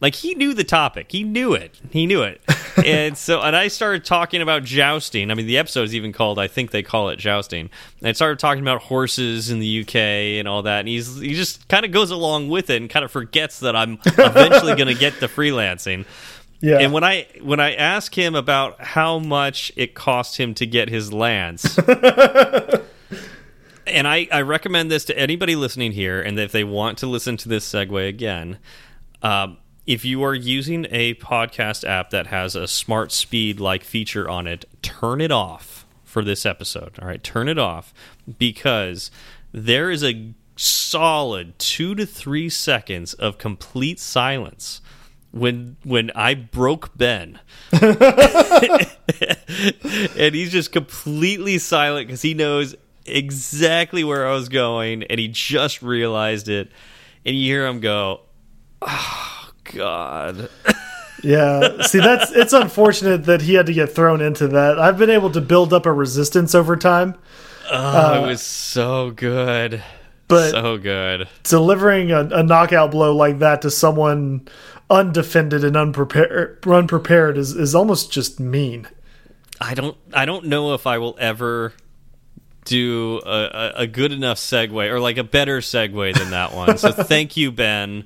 like he knew the topic. He knew it. He knew it. and so and I started talking about jousting. I mean the episode is even called I think they call it jousting. And I started talking about horses in the UK and all that. And he's he just kind of goes along with it and kind of forgets that I'm eventually going to get to freelancing. Yeah. And when I when I ask him about how much it cost him to get his lance, and I, I recommend this to anybody listening here, and if they want to listen to this segue again, um, if you are using a podcast app that has a smart speed like feature on it, turn it off for this episode. All right, turn it off because there is a solid two to three seconds of complete silence when when I broke Ben, and he's just completely silent because he knows exactly where I was going, and he just realized it, and you hear him go, "Oh God." Yeah. See, that's it's unfortunate that he had to get thrown into that. I've been able to build up a resistance over time, Oh, it uh, was so good, but- so good. delivering a, a knockout blow like that to someone undefended and unprepared unprepared is is almost just mean. I don't I don't know if I will ever do a, a good enough segue or like a better segue than that one. so thank you, Ben.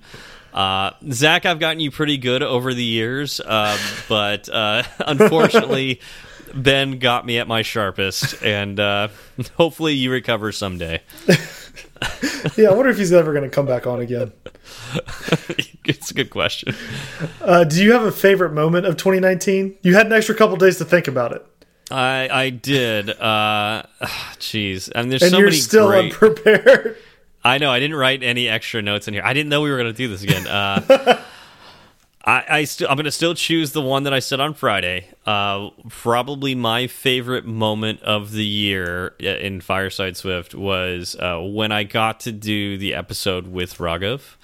Uh, Zach, I've gotten you pretty good over the years, uh, but uh, unfortunately, Ben got me at my sharpest, and uh, hopefully you recover someday. Yeah, I wonder if he's ever going to come back on again. it's a good question. Uh, do you have a favorite moment of 2019? You had an extra couple days to think about it, I I did. Uh, jeez, I mean, there's and so you're many still great. unprepared. I know. I didn't write any extra notes in here. I didn't know we were going to do this again. Uh, I, I still, I'm going to still choose the one that I said on Friday. Uh, probably my favorite moment of the year in Fireside Swift was uh, when I got to do the episode with Raghav,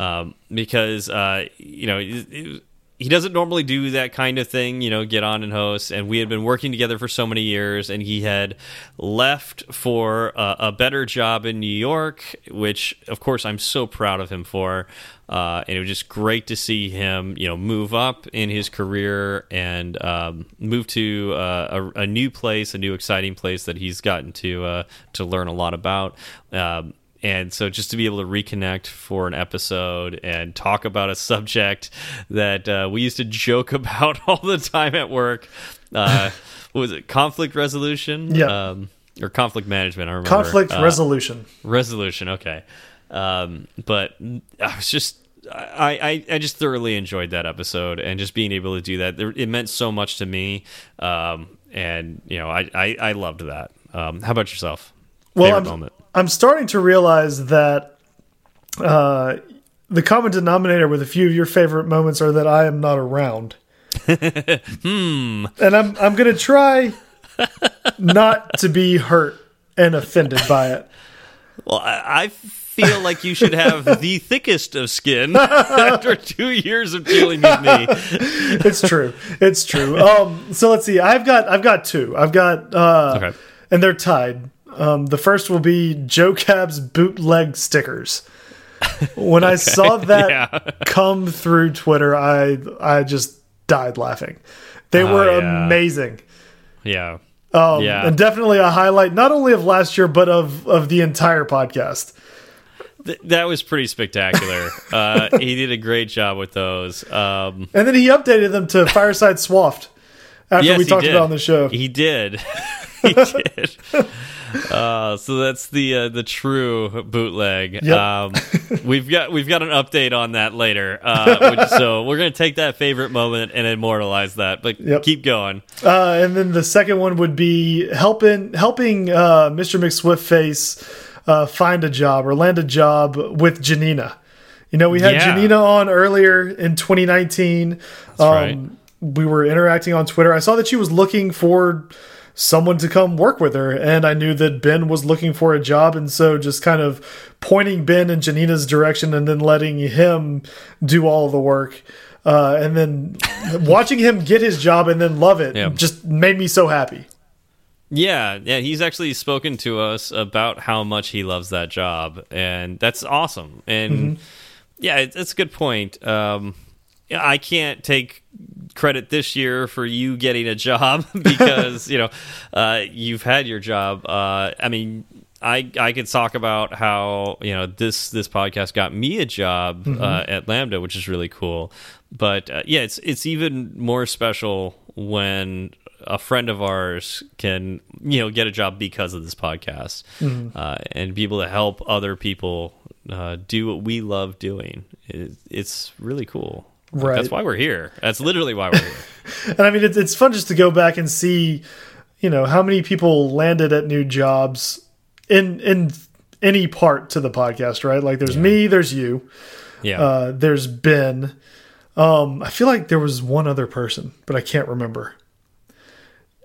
um, because uh, you know. It, it, he doesn't normally do that kind of thing, you know, get on and host. And we had been working together for so many years, and he had left for a, a better job in New York, which, of course, I'm so proud of him for. Uh, and it was just great to see him, you know, move up in his career and um, move to uh, a, a new place, a new exciting place that he's gotten to uh, to learn a lot about. Um, and so just to be able to reconnect for an episode and talk about a subject that uh, we used to joke about all the time at work. Uh, what was it? Conflict resolution? Yeah. Um, or conflict management. I remember. Conflict Uh, resolution. resolution. Okay. Um, but I was just. I, I, I just thoroughly enjoyed that episode and just being able to do that. It meant so much to me. Um, and, you know, I, I, I loved that. Um, how about yourself? Well, Favorite I'm, moment? I'm starting to realize that uh, the common denominator with a few of your favorite moments are that I am not around. Hmm. And I'm I'm gonna try not to be hurt and offended by it. Well, I, I feel like you should have the thickest of skin after two years of dealing with me. It's true. It's true. Um, so let's see. I've got I've got two. I've got uh, Okay. and they're tied. Um, the first will be Joe Cab's bootleg stickers. When I saw that Yeah. come through Twitter, I I just died laughing. They Oh, were yeah. amazing. Yeah. Um, Yeah. and definitely a highlight not only of last year but of of the entire podcast. Th that was pretty spectacular. uh, he did a great job with those. Um, And then he updated them to Fireside Swaft after yes, we talked about it on the show. He did. he did. Uh, so that's the uh, the true bootleg. Yep. Um, we've got we've got an update on that later. Uh, which, so we're gonna take that favorite moment and immortalize that. But Yep. keep going. Uh, and then the second one would be helping helping uh, Mr. McSwiftface uh, find a job or land a job with Janina. You know, we had Yeah. Janina on earlier in 2019. um, right. We were interacting on Twitter. I saw that she was looking for someone to come work with her, and I knew that Ben was looking for a job, and so just kind of pointing Ben in Janina's direction, and then letting him do all the work. Uh, and then watching him get his job and then love it Yeah. just made me so happy. Yeah, yeah, he's actually spoken to us about how much he loves that job, and that's awesome. And Mm-hmm. yeah, it, it's a good point. Um, I can't take credit this year for you getting a job because you know uh, you've had your job. Uh, I mean, I I could talk about how you know this this podcast got me a job Mm-hmm. uh, at Lambda, which is really cool. But uh, yeah, it's it's even more special when a friend of ours can you know get a job because of this podcast Mm-hmm. uh, and be able to help other people uh, do what we love doing. It, it's really cool. Like, Right. That's why we're here. That's literally why we're here. And I mean, it's, it's fun just to go back and see, you know, how many people landed at new jobs in in any part to the podcast, right? Like, there's me, there's you, Yeah. uh, there's Ben. Um, I feel like there was one other person, but I can't remember.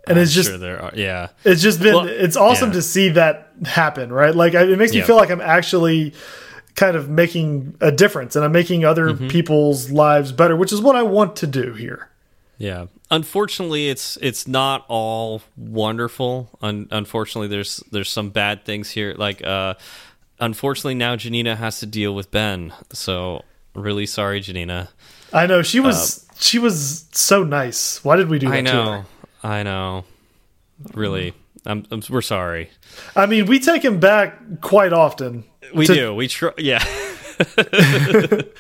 And it's just sure there are. Yeah. it's just been Well, it's awesome yeah. to see that happen, right? Like I, it makes me Yeah. feel like I'm actually kind of making a difference and I'm making other Mm-hmm. people's lives better, which is what I want to do here. Yeah. Unfortunately, it's it's not all wonderful. Un unfortunately, there's there's some bad things here. Like, uh, unfortunately, now Janina has to deal with Ben. So, really sorry, Janina. I know she was she was so nice. Why did we do that Uh, I know. I know. Really, I'm, I'm. We're sorry. I mean, we take him back quite often. We do. We try. Yeah.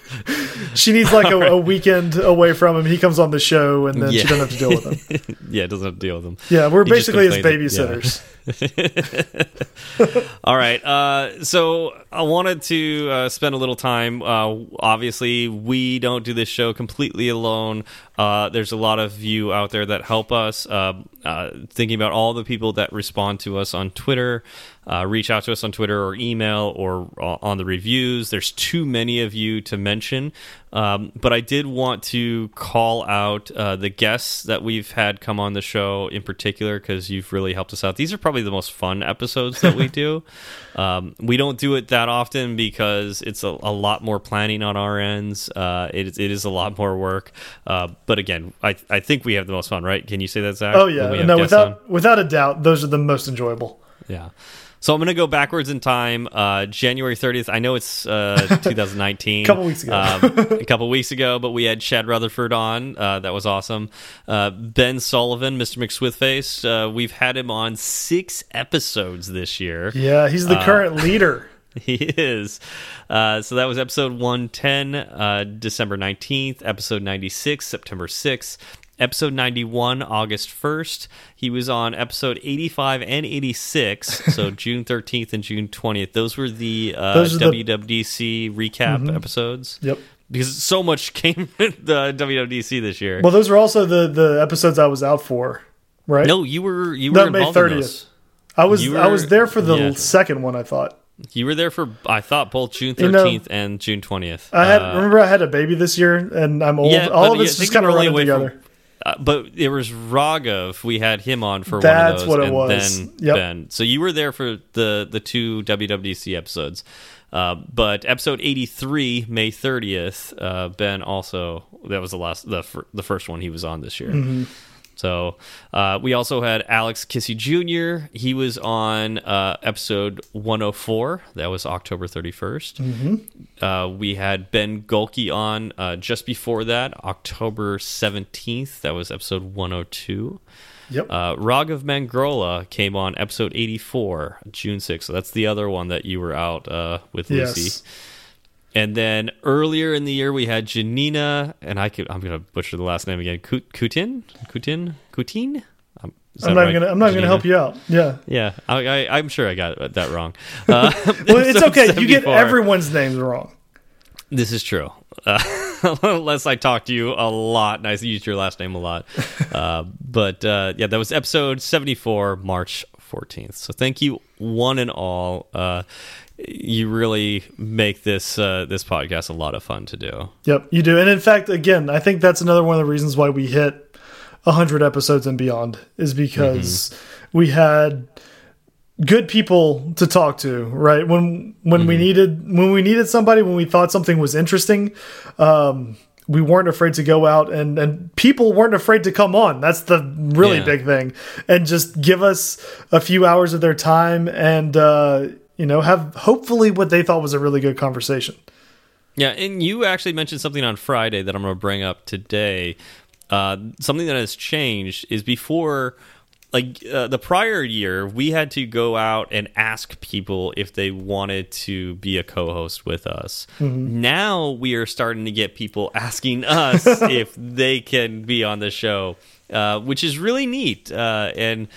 She needs like a, a weekend away from him. He comes on the show, and then she doesn't have to deal with him. yeah. Doesn't have to deal with them. Yeah, we're He basically his complains- yeah. babysitters. All right. Uh, so I wanted to uh, spend a little time. Uh, obviously, we don't do this show completely alone. Uh, there's a lot of you out there that help us. Uh, uh, thinking about all the people that respond to us on Twitter, uh, reach out to us on Twitter or email or uh, on the reviews. There's too many of you to mention. Um, but I did want to call out uh, the guests that we've had come on the show in particular because you've really helped us out. These are probably the most fun episodes that we do. Um, we don't do it that often because it's a, a lot more planning on our ends. Uh, it, is- it is a lot more work. Uh, but again, I, I think we have the most fun, right? Can you say that, Zach? Oh yeah, no, guests on? without without a doubt, those are the most enjoyable. Yeah. So I'm going to go backwards in time. Uh, January 30th. I know it's uh, 2019. Couple weeks ago. um, a couple weeks ago, but we had Chad Rutherford on. Uh, that was awesome. Uh, ben Sullivan, Mr. McSwiftface. Uh, we've had him on six episodes this year. Yeah, he's Uh, the current leader. He is. Uh, so that was episode 110, uh, December 19th, episode 96, September 6th, episode 91, August 1st. He was on episode 85 and 86, so June 13th and June 20th. Those were the, uh, Those are the- WWDC recap episodes. Yep. Because so much came the WWDC this year. Well, those were also the the episodes I was out for, right? no, you were you No, were May involved in 30th. those. I was you I was there for the yeah. second one. I thought You were there for I thought both June You know, 13th and June 20th. I had. Uh, remember, I had a baby this year, and I'm old. Yeah, All of it's just kind of running away together. Uh, but there was Raghav. We had him on for one That's of those. what it and was. Then Yep. Ben. So you were there for the the two WWDC episodes. Uh, but episode 83, May 30th, uh, Ben also that was the last the the first one he was on this year. Mm-hmm. So uh, we also had Alex Kissy Jr. He was on uh, episode 104. That was October 31st. Mm-hmm. Uh, we had Ben Gohlke on uh, just before that, October 17th. That was episode 102. Yep. Uh, Raghav Mangrola came on episode 84, June 6th. So that's the other one that you were out uh, with Lucy. And then earlier in the year, we had Janina, and I could, I'm going to butcher the last name again. Kut- Kutin? Kutin? Kutin? Um, I'm not right? gonna. I'm not gonna help you out. Yeah. Yeah, I, I, I'm sure I got that wrong. Uh, Well, it's okay. You get everyone's names wrong. This is true. Uh, unless I talk to you a lot, and I used your last name a lot. Uh, but uh, yeah, that was episode 74, March 14th. So thank you, one and all. You really make this uh, this podcast a lot of fun to do. Yep, you do. And in fact, again, I think that's another one of the reasons why we hit 100 episodes and beyond is because we had good people to talk to, right? When when we needed when we needed somebody, when we thought something was interesting, um we weren't afraid to go out and and people weren't afraid to come on. That's the really Yeah. big thing. And just give us a few hours of their time and uh you know, have hopefully what they thought was a really good conversation. Yeah, and you actually mentioned something on Friday that I'm going to bring up today. Uh, something that has changed is before, like uh, the prior year, we had to go out and ask people if they wanted to be a co-host with us. Now we are starting to get people asking us if they can be on the show, uh, which is really neat. Uh, and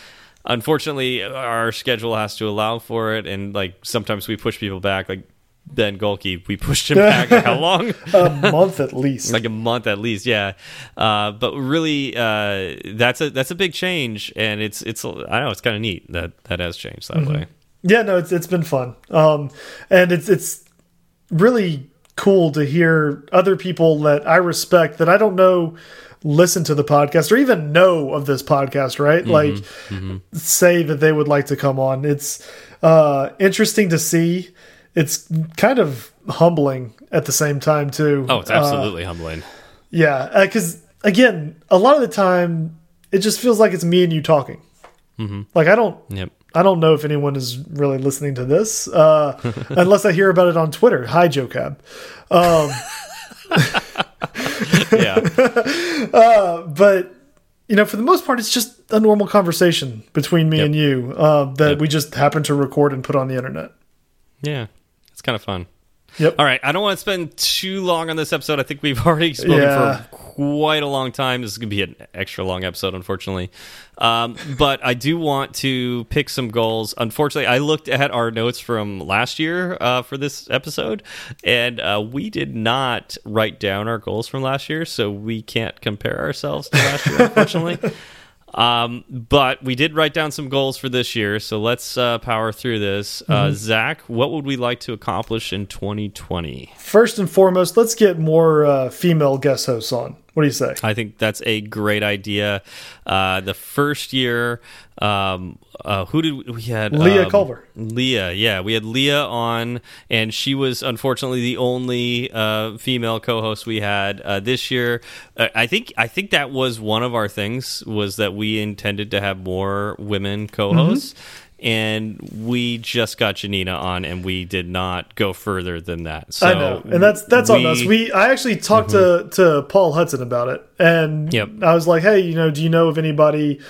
unfortunately, our schedule has to allow for it, and like sometimes we push people back, like. Ben Gohlke, we pushed him back like, how long? a month at least. like a month at least yeah uh, but really uh, that's a that's a big change and it's it's i don't know it's kind of neat that that has changed that way Yeah, no, it's it's been fun. Um, and it's it's really cool to hear other people that I respect that I don't know listen to the podcast or even know of this podcast, right? Like say that they would like to come on. It's uh interesting to see. It's kind of humbling at the same time too. oh it's Uh, absolutely humbling yeah, because again, a lot of the time it just feels like it's me and you talking. Mm -hmm. Like I don't yep I don't know if anyone is really listening to this, uh, unless I hear about it on Twitter. Hi, Joe Cab. Um, yeah. But you know, for the most part, it's just a normal conversation between me and you uh, that we just happen to record and put on the internet. yeah. It's kind of fun Yep. all right i don't want to spend too long on this episode. I think we've already spoken Yeah. for quite a long time. This is going to be an extra long episode unfortunately. Um, but i do want to pick some goals. Unfortunately i looked at our notes from last year uh, for this episode and uh, we did not write down our goals from last year so we can't compare ourselves to last year unfortunately um, but we did write down some goals for this year, so let's uh, power through this. Uh, Zach, what would we like to accomplish in 2020? First and foremost, let's get more uh, female guest hosts on. What do you say? I think that's a great idea. Uh, the first year, um, uh, who did we, we had? Leah um, Culver. Leah, yeah, we had Leah on, and she was unfortunately the only uh, female co-host we had uh, this year. Uh, I think I think that was one of our things was that we intended to have more women co-hosts. And we just got Janina on, and we did not go further than that. So I know, and that's that's on us. We I actually talked mm-hmm. to to Paul Hudson about it, and Yep. I was like, hey, you know, do you know of anybody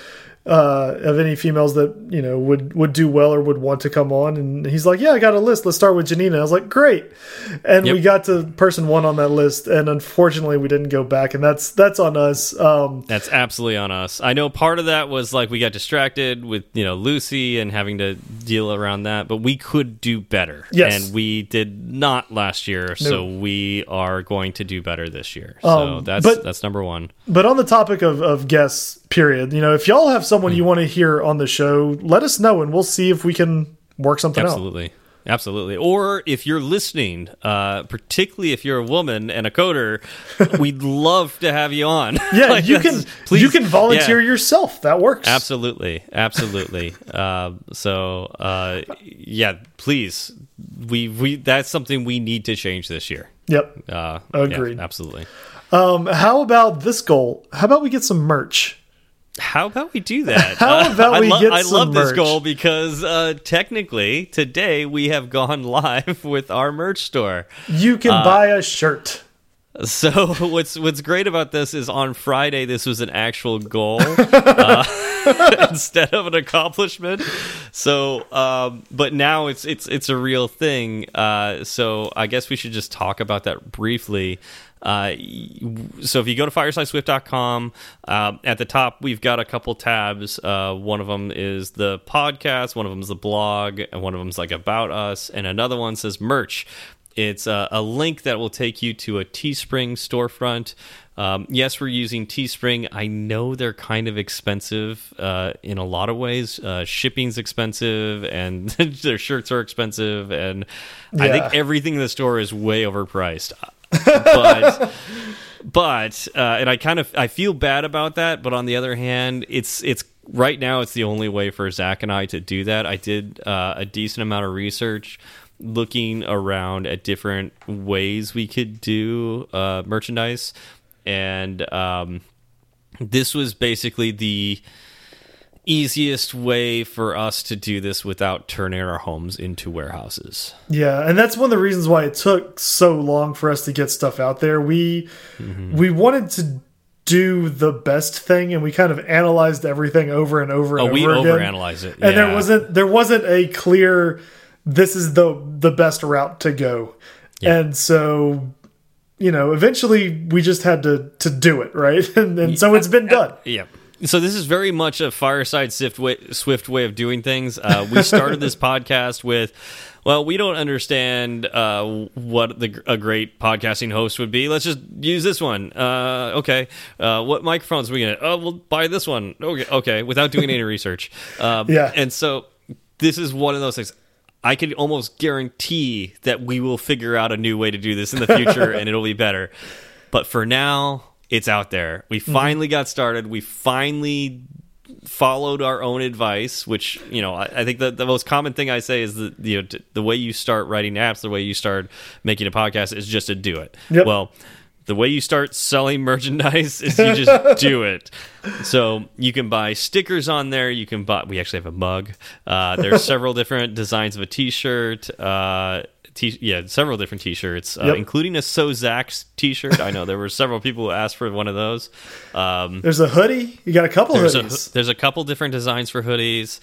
uh, of any females that you know would would do well or would want to come on. And he's like, "Yeah, I got a list. Let's start with Janina." I was like, "Great," and Yep. we got to person one on that list. And unfortunately, we didn't go back, and that's that's on us. Um, That's absolutely on us. I know part of that was like we got distracted with you know Lucy and having to deal around that, but we could do better. Yes. and we did not last year, so we are going to do better this year. So Um, that's but- that's number one. But on the topic of, of guests, period, you know, if y'all have someone Hmm. you want to hear on the show, let us know and we'll see if we can work something out. Absolutely. Absolutely. Or if you're listening, uh, particularly if you're a woman and a coder, we'd love to have you on. Yeah, Like, you can please- you can volunteer yeah. yourself. That works. Absolutely, absolutely. uh, so, uh, yeah, please, we we that's something we need to change this year. Yep. Uh, Agreed. Yeah, absolutely. Um, how about this goal? How about we get some merch? How about we do that? How about I we lo- get I love this goal because uh, technically today we have gone live with our merch store. You can buy a shirt. So what's what's great about this is on Friday this was an actual goal uh, instead of an accomplishment. So, um, but now it's it's it's a real thing. Uh, so I guess we should just talk about that briefly. Uh, so if you go to firesideswift.com, um, at the top we've got a couple tabs. Uh, one of them is the podcast, one of them is the blog, and one of them is like about us, and another one says merch. It's a, a link that will take you to a Teespring storefront. Um, yes, we're using Teespring. I know they're kind of expensive uh, in a lot of ways. Uh, shipping's expensive, and their shirts are expensive, and I think everything in the store is way overpriced. But but uh, and I kind of I feel bad about that. But on the other hand, it's it's right now it's the only way for Zach and I to do that. I did uh, a decent amount of research looking around at different ways we could do uh, merchandise, and um, this was basically the easiest way for us to do this without turning our homes into warehouses. Yeah, and that's one of the reasons why it took so long for us to get stuff out there. We Mm-hmm. we wanted to do the best thing, and we kind of analyzed everything over and over and Oh, we over again. overanalyze it, and there wasn't there wasn't a clear this is the the best route to go, and so you know eventually we just had to to do it right, and, and so it's been done. Yeah. So this is very much a fireside swift way, swift way of doing things. Uh, we started this podcast with, well, we don't understand uh, what the, a great podcasting host would be. Let's just use this one. Uh, okay. Uh, what microphones are we gonna? Oh, we'll buy this one. Okay. Okay. Without doing any research. Um, Yeah. And so this is one of those things. I can almost guarantee that we will figure out a new way to do this in the future, and it'll be better. But for now, it's out there. We finally got started. We finally followed our own advice, which you know I, I think the, the most common thing I say is that you know the way you start writing apps, the way you start making a podcast is just to do it. Yep. Well, the way you start selling merchandise is you just do it. So you can buy stickers on there. You can buy. We actually have a mug. Uh, there's several different designs of a T-shirt. Uh, T yeah, several different T-shirts, uh, Yep. including a So Zach's T-shirt. I know there were several people who asked for one of those. Um, There's a hoodie. You got a couple there's a, hoodies. there's a couple different designs for hoodies.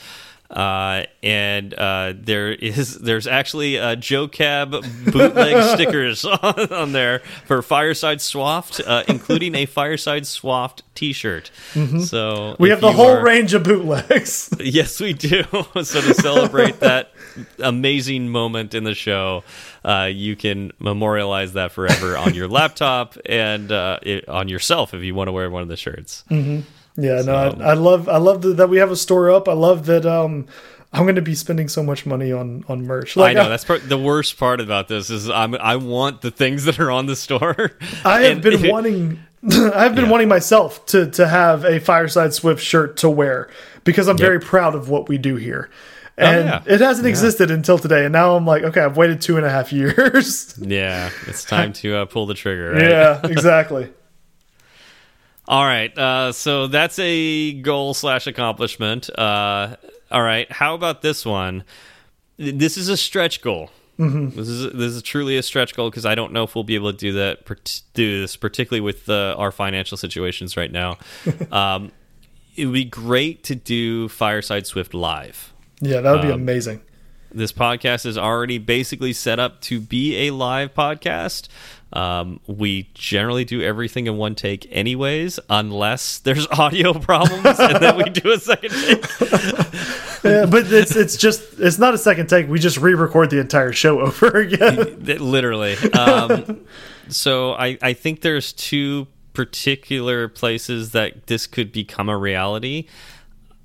Uh, and uh, there is there's actually uh, Joe Cab bootleg stickers on, on there for Fireside Swaft, uh, including a Fireside Swaft T-shirt. So Mm-hmm. we have the whole are- range of bootlegs. Yes, we do. so to celebrate that amazing moment in the show, uh, you can memorialize that forever on your laptop and uh, it, on yourself if you want to wear one of the shirts. Yeah, no, I, I love I love that, we have a store up. I love that um I'm going to be spending so much money on on merch. I know that's part, the worst part about this is I'm, I want the things that are on the store. I have been it- wanting I've been Yeah. wanting myself to to have a Fireside Swift shirt to wear because I'm very proud of what we do here. And Oh, yeah. it hasn't existed until today, and now I'm like, okay, I've waited two and a half years. Yeah, it's time to uh, pull the trigger. Right? yeah, exactly. All right. Uh, so that's a goal slash accomplishment. Uh, all right. How about this one? This is a stretch goal. Mm-hmm. This is this is truly a stretch goal because I don't know if we'll be able to do that. Do this particularly with uh, our financial situations right now. um, it would be great to do Fireside Swift live. Yeah, that would be um, amazing. This podcast is already basically set up to be a live podcast. Um, we generally do everything in one take, anyways, unless there's audio problems, and then we do a second take. yeah, but it's it's just it's not a second take. We just re-record the entire show over again. Literally. Um, so I I think there's two particular places that this could become a reality.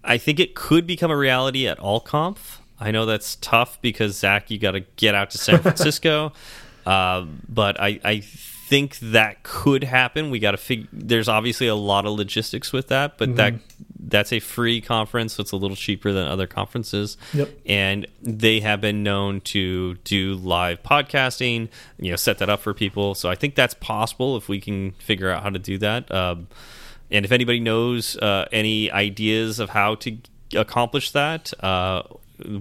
I think it could become a reality at AltConf. I know that's tough because Zach, you got to get out to San Francisco. Uh, but I, I think that could happen. We got to figure. There's obviously a lot of logistics with that, but mm -hmm. that mm-hmm. that's a free conference, so it's a little cheaper than other conferences. Yep. And they have been known to do live podcasting. You know, set that up for people. So I think that's possible if we can figure out how to do that. Um, and if anybody knows uh, any ideas of how to accomplish that, uh,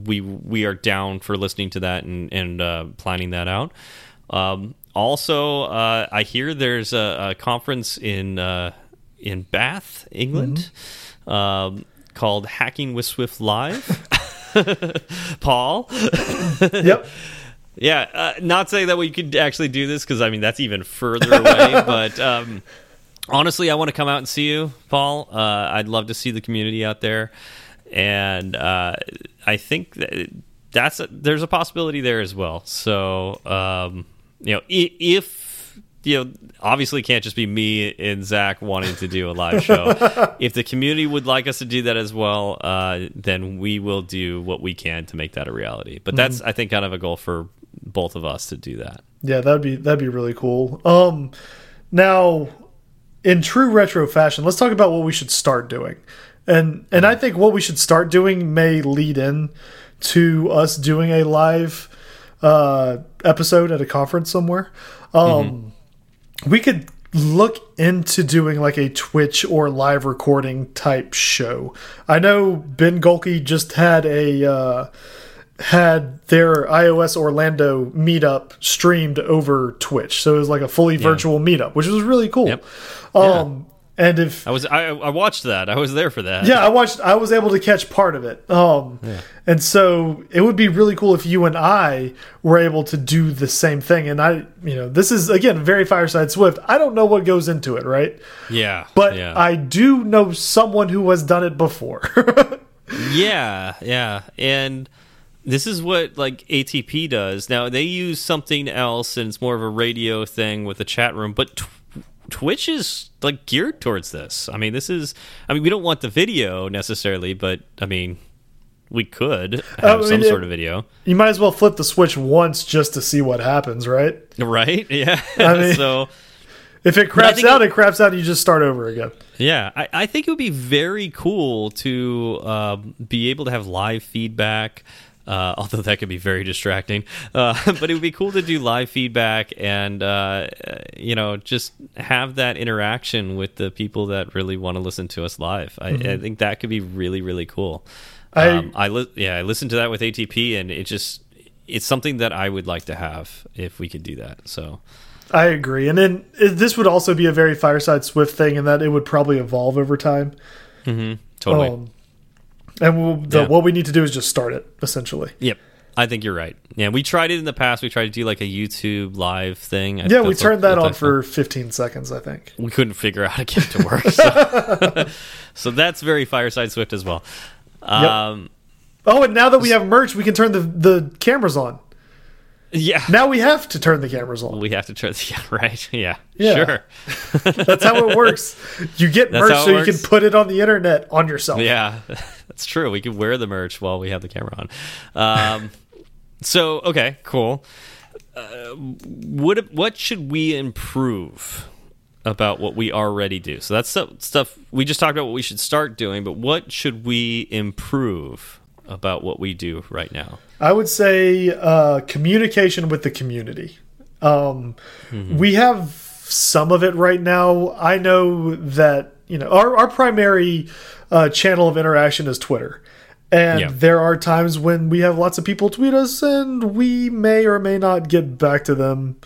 we we are down for listening to that and and uh, planning that out. Um, also, uh, I hear there's a, a conference in uh, in Bath, England, mm -hmm. um, called Hacking with Swift Live. Paul. yep. Yeah, uh, not saying that we could actually do this because I mean that's even further away, but. Um, honestly, I want to come out and see you, Paul. Uh, I'd love to see the community out there, and uh, I think that that's a, there's a possibility there as well. So, um, you know, if you know, obviously, can't just be me and Zach wanting to do a live show. if the community would like us to do that as well, uh, then we will do what we can to make that a reality. But that's, mm -hmm. I think, kind of a goal for both of us to do that. Yeah, that'd be that'd be really cool. Um, now in true retro fashion, let's talk about what we should start doing. And and I think what we should start doing may lead in to us doing a live uh, episode at a conference somewhere. Um, mm -hmm. We could look into doing like a Twitch or live recording type show. I know Ben Gohlke just had a uh, had their iOS Orlando meetup streamed over Twitch. So it was like a fully virtual yeah. meetup, which was really cool. Yep. Um, yeah. And if I was, I, I, watched that. I was there for that. Yeah, I watched. I was able to catch part of it. Um, yeah. and so it would be really cool if you and I were able to do the same thing. And I, you know, this is again very Fireside Swift. I don't know what goes into it, right? Yeah, but yeah. I do know someone who has done it before. yeah, yeah, and this is what like ATP does. Now they use something else, and it's more of a radio thing with a chat room. But Twitch is like geared towards this. I mean, this is. I mean, we don't want the video necessarily, but I mean, we could have I mean, some sort of video. You might as well flip the switch once just to see what happens, right? Right. Yeah. I mean, so. If it craps out, it, it, craps out. You just start over again. Yeah, I, I think it would be very cool to uh, be able to have live feedback. Uh, although that could be very distracting. Uh, but it would be cool to do live feedback and uh, you know just have that interaction with the people that really want to listen to us live. I, mm -hmm. I, think that could be really really cool. I um, I yeah I listened to that with ATP and it just it's something that I would like to have if we could do that. So. I agree, and then this would also be a very Fireside Swift thing, in that it would probably evolve over time. Mm -hmm. Totally. Um, and we'll, the, yeah. what we need to do is just start it, essentially. Yep. I think you're right. Yeah, we tried it in the past. We tried to do like a YouTube live thing. Yeah, we turned that on for 15 seconds, I think. We couldn't figure out how to get it to work. So, so that's very Fireside Swift as well. Um, yep. Oh, and now that we have merch, we can turn the, the cameras on. Yeah. Now we have to turn the cameras on. We have to turn. Yeah, right. Yeah. yeah. Sure. That's how it works. You get That's merch so works. you can put it on the internet on yourself. Yeah, that's true. We can wear the merch while we have the camera on. Um, so okay, cool. Uh, what what should we improve about what we already do? So that's stuff we just talked about. What we should start doing, but what should we improve about what we do right now? I would say uh, communication with the community. Um, mm -hmm. We have some of it right now. I know that you know our our primary uh, channel of interaction is Twitter, and yeah. there are times when we have lots of people tweet us, and we may or may not get back to them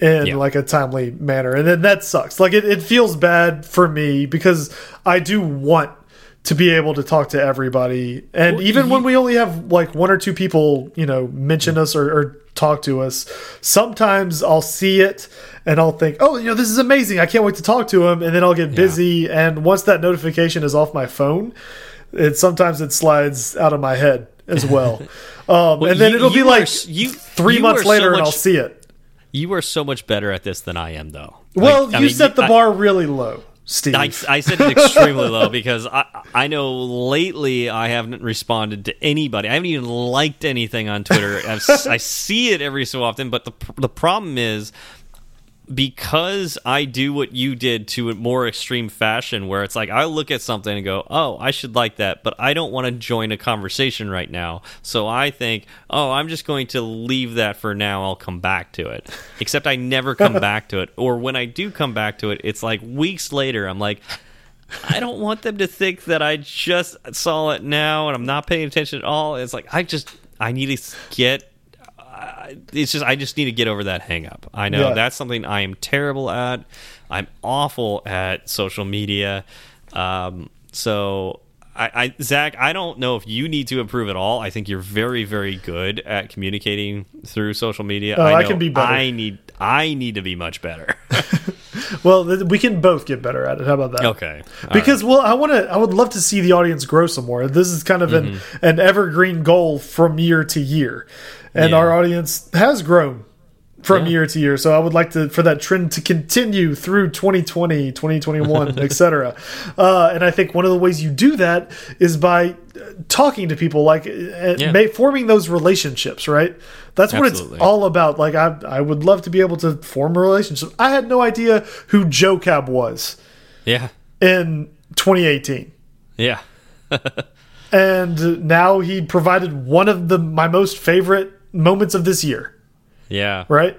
in yeah. like a timely manner, and then that sucks. Like it, it feels bad for me because I do want to be able to talk to everybody. And Well, even when we only have like one or two people, you know, mention us or, or talk to us, sometimes I'll see it and I'll think, oh, you know, this is amazing. I can't wait to talk to him. And then I'll get busy. And once that notification is off my phone, it sometimes it slides out of my head as well. Um, and then you- it'll be are like you three you months are so later and I'll see it. You are so much better at this than I am, though. Well, Like, I you mean, set the I- bar really low, Steve. I, I set it extremely low because I I know lately I haven't responded to anybody. I haven't even liked anything on Twitter. I've, I see it every so often, but the the problem is because I do what you did to a more extreme fashion, where it's like I look at something and go, "Oh, I should like that," but I don't want to join a conversation right now. So I think, "Oh, I'm just going to leave that for now. I'll come back to it." Except I never come back to it, or when I do come back to it, it's like weeks later. I'm like. I don't want them to think that I just saw it now and I'm not paying attention at all. It's like I just I need to get. Uh, it's just I just need to get over that hang up. I know Yeah. that's something I am terrible at. I'm awful at social media. Um, so I, I Zach, I don't know if you need to improve at all. I think you're very very good at communicating through social media. Oh, I know can be better. I need I need to be much better. well, we can both get better at it. How about that? okay, All because well i want to i would love to see the audience grow some more this is kind of an Mm-hmm. an evergreen goal from year to year and Yeah. our audience has grown from Yeah. year to year so i would like to for that trend to continue through 2020 2021 etc uh, and i think one of the ways you do that is by talking to people like uh, Yeah. forming those relationships right that's what Absolutely. it's all about like I, I would love to be able to form a relationship i had no idea who joe cab was yeah, in 2018 yeah. and now he provided one of the my most favorite moments of this year Yeah, right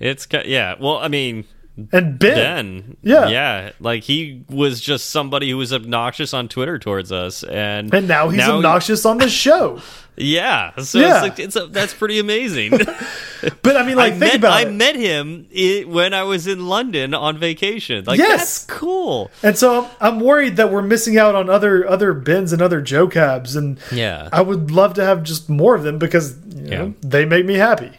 it's yeah. Well, I mean, and ben, Ben, Yeah. yeah, like he was just somebody who was obnoxious on Twitter towards us, and and now he's obnoxious on the show Yeah, so Yeah. it's like it's a, that's pretty amazing. but i mean like I think met about I it met him i when I was in London on vacation. Like Yes. that's cool. and so I'm, I'm worried that we're missing out on other other Bens and other joe cabs and Yeah. i would love to have just more of them because you know, Yeah. they make me happy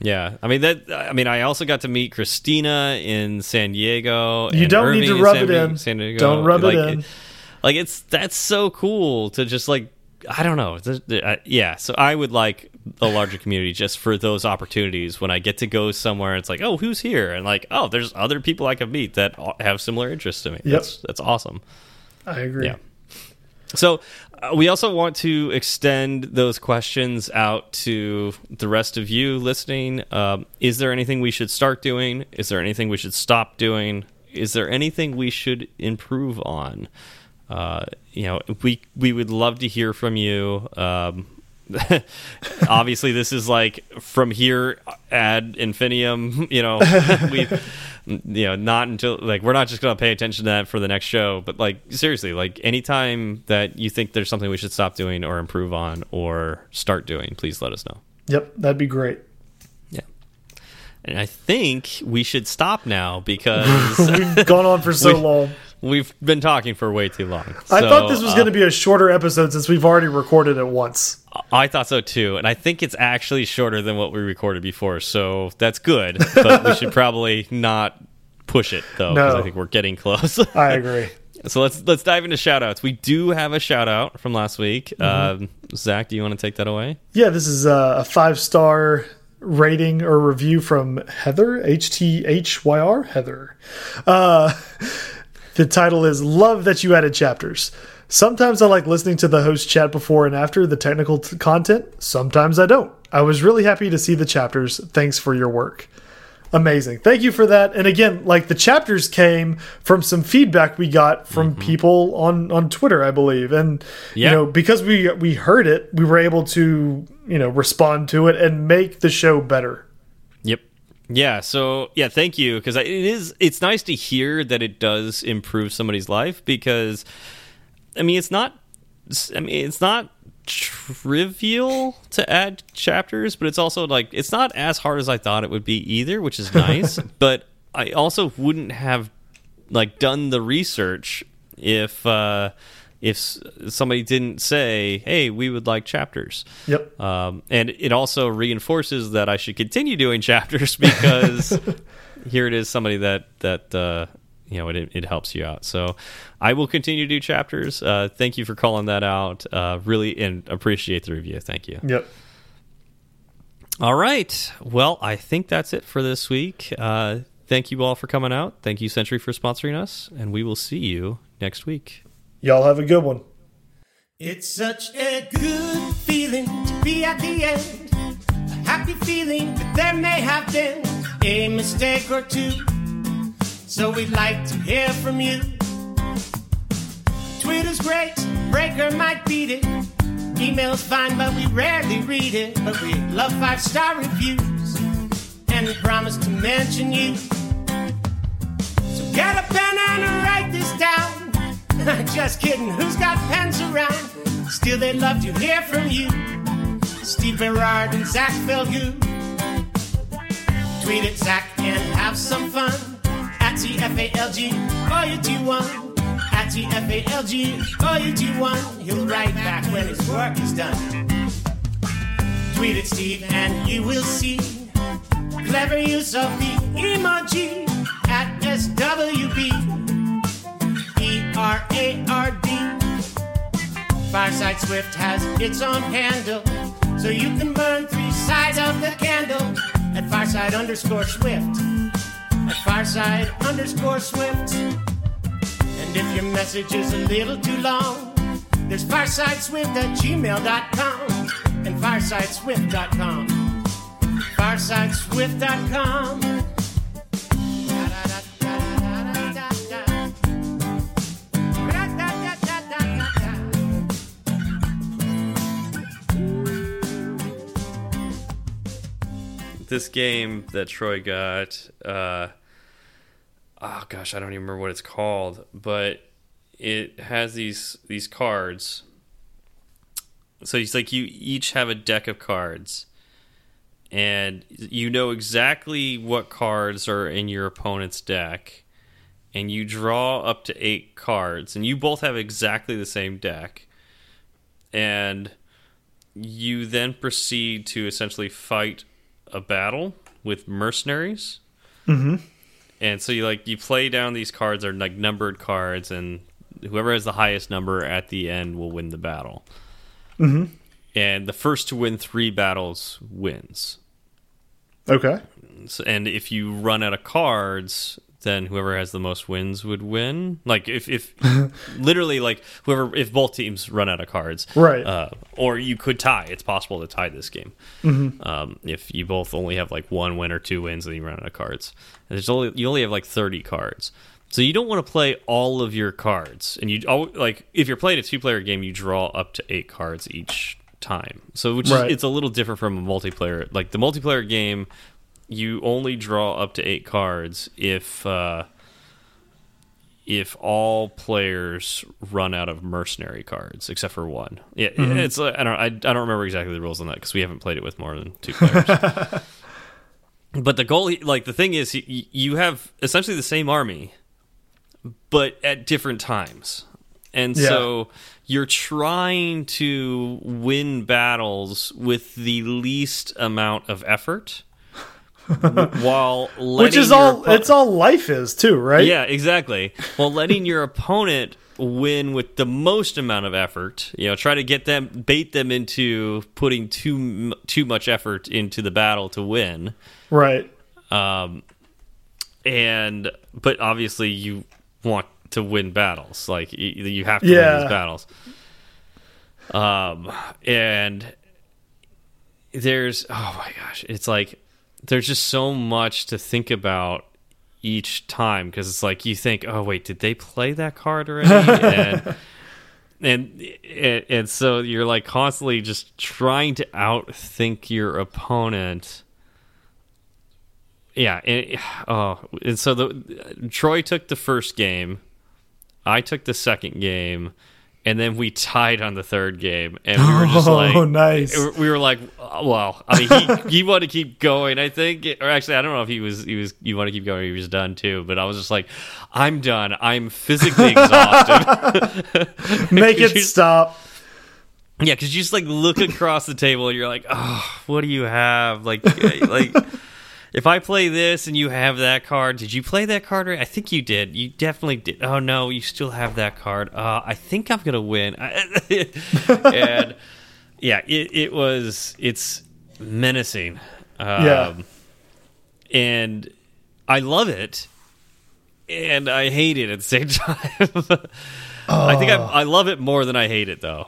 Yeah, I mean that. I mean, I also got to meet Christina in San Diego. You don't need to rub it in. San Diego. Don't rub it like, in. like it's that's so cool to just like I don't know. Uh, Yeah, so I would like a larger community just for those opportunities when I get to go somewhere. It's like, oh, who's here? And like, oh, there's other people I can meet that have similar interests to me. That's that's awesome. i agree Yeah. So we also want to extend those questions out to the rest of you listening. Um, is there anything we should start doing? Is there anything we should stop doing? Is there anything we should improve on? Uh, you know, we we would love to hear from you. Um, obviously, this is like from here ad infinitum. You know, we you know not until like we're not just going to pay attention to that for the next show but like seriously like anytime that you think there's something we should stop doing or improve on or start doing please let us know. Yep that'd be great. Yeah. And i think we should stop now because we've gone on for so long. we've been talking for way too long. I So, thought this was uh, going to be a shorter episode since we've already recorded it once I thought so too, and I think it's actually shorter than what we recorded before, so that's good. But we should probably not push it though, because No. I think we're getting close. i agree So let's let's dive into shout outs. We do have a shout out from last week. Mm-hmm. Um, Zach, do you want to take that away? Yeah, this is a, a five star rating or review from Heather, H T H Y R, Heather. Uh, the title is Love That You Added Chapters. Sometimes I like listening to the host chat before and after the technical t- content. Sometimes I don't. I was really happy to see the chapters. Thanks for your work. Amazing. Thank you for that. And again, like the chapters came from some feedback we got from mm-hmm. people on on Twitter, I believe. And Yeah. you know, because we we heard it, we were able to, you know, respond to it and make the show better. Yep. Yeah. So yeah, thank you because it is. It's nice to hear that it does improve somebody's life because, I mean, it's not. I mean, it's not trivial to add chapters, but it's also like it's not as hard as I thought it would be either, which is nice. but I also wouldn't have like done the research if uh if somebody didn't say, "Hey, we would like chapters." Yep. Um, and it also reinforces that I should continue doing chapters because here it is somebody that that uh, you know it, it helps you out. So I will continue to do chapters. Uh, thank you for calling that out. Uh, really and appreciate the review. Thank you. Yep. All right. Well, I think that's it for this week. Uh, thank you all for coming out. Thank you, Sentry, for sponsoring us, and we will see you next week. Y'all have a good one. It's such a good feeling to be at the end. A happy feeling that there may have been a mistake or two. So we'd like to hear from you. Twitter's great, Breaker might beat it. Email's fine, but we rarely read it. But we love five star reviews, and we promise to mention you. So get a pen and write this down. Just kidding, who's got pens around? Still, they'd love to hear from you. Steve Berard and Zach Falgout. Tweet at Zach and have some fun. TFALG, or you do one. At TFALG, or you do one. He'll write back when his work is done. Tweet at Steve and you will see clever use of the emoji at SWB. R A R D. Fireside Swift has its own handle, so you can burn three sides of the candle at Fireside underscore Swift. At Fireside underscore Swift. And if your message is a little too long, there's firesideswift at gmail.com and firesideswift.com. Firesideswift.com. this game that Troy got, uh, oh gosh, I don't even remember what it's called, but it has these these cards. So it's like you each have a deck of cards, and you know exactly what cards are in your opponent's deck, and you draw up to eight cards, and you both have exactly the same deck, and you then proceed to essentially fight a battle with mercenaries. Mm-hmm. And so you like you play down these cards are like numbered cards, and whoever has the highest number at the end will win the battle. Mm-hmm. And the first to win three battles wins. Okay. So, and if you run out of cards, then whoever has the most wins would win. Like if if literally like whoever if both teams run out of cards, right? Uh, or you could tie. It's possible to tie this game mm -hmm. um, if you both only have like one win or two wins and you run out of cards. And there's only you only have like thirty cards. So you don't want to play all of your cards, and you like if you're playing a two-player game, you draw up to eight cards each time. So which right. is, it's a little different from a multiplayer. Like the multiplayer game, you only draw up to eight cards if uh, if all players run out of mercenary cards, except for one. Yeah, mm -hmm. it's uh, I don't I, I don't remember exactly the rules on that because we haven't played it with more than two players. but the goal, like the thing is, you have essentially the same army, but at different times, and yeah. so you're trying to win battles with the least amount of effort while which is all it's all life is too, right? Yeah, exactly. While letting your opponent win with the most amount of effort, you know, try to get them bait them into putting too too much effort into the battle to win. Right. Um and but obviously you want to win battles. Like you, have to yeah. win these battles. Um and there's oh my gosh, it's like there's just so much to think about each time because it's like you think, oh wait, did they play that card already? and, and and and so you're like constantly just trying to outthink your opponent. Yeah, and, oh, and so the Troy took the first game, I took the second game, and then we tied on the third game, and we were just oh, like, Oh, nice. We were like, well, I mean, he he wanted to keep going, I think, or actually, I don't know if he was he was you want to keep going, or he was done too. But I was just like, I'm done. I'm physically exhausted. Make it You- stop. Yeah, because you just like look across the table and you're like, oh, what do you have? Like, like if I play this and you have that card, did you play that card? I think you did. You definitely did. Oh no, you still have that card. Uh, I think I'm gonna win. and yeah, it, it was. It's menacing. Um, Yeah. and I love it, and I hate it at the same time. I think I, I love it more than I hate it, though.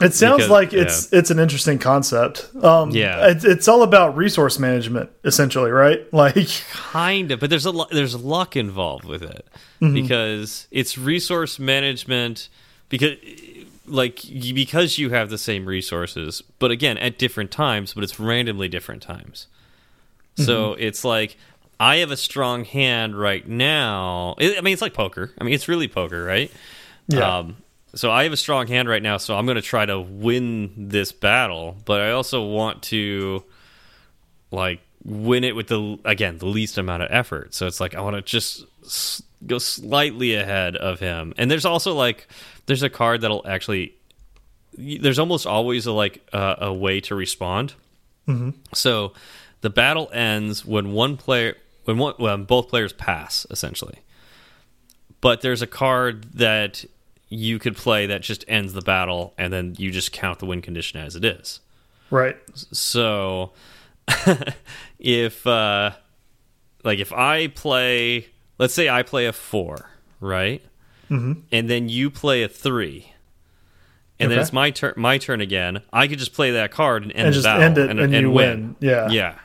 It sounds Because- like it's it's an interesting concept. Um, Yeah. it's, it's all about resource management, essentially, right? Like, kind of but there's a there's luck involved with it because it's resource management because like because you have the same resources but again at different times but it's randomly different times so it's like i have a strong hand right now i I mean it's like poker i mean it's really poker right Yeah. um, so I have a strong hand right now, so I'm going to try to win this battle, but I also want to like win it with the again the least amount of effort. So it's like I want to just go slightly ahead of him. And there's also like there's a card that'll actually there's almost always a like uh, a way to respond. So the battle ends when one player when one when both players pass essentially. But there's a card that you could play that just ends the battle and then you just count the win condition as it is. right. So if uh like if I play let's say I play a 4, right? Mm-hmm. And then you play a 3. And then it's my turn my turn again. I could just play that card and end And the just battle end it and you win. Yeah. Yeah.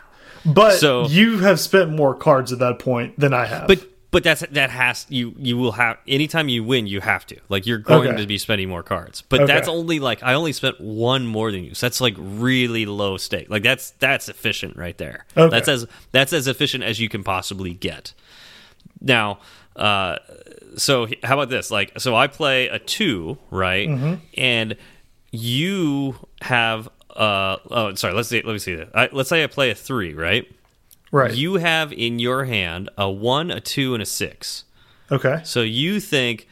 But So- you have spent more cards at that point than I have. But but that's that has you you will have anytime you win you have to. Like you're going Okay. to be spending more cards. But Okay. that's only like i only spent one more than you. So that's like really low stake. Like that's that's efficient right there. Okay. that's as that's as efficient as you can possibly get. Now uh so how about this? Like so i play a two right? Mm-hmm. and you have uh oh sorry let's see let me see. That I, let's say i play a three right right. you have in your hand a one, a two, and a six. okay. So you think,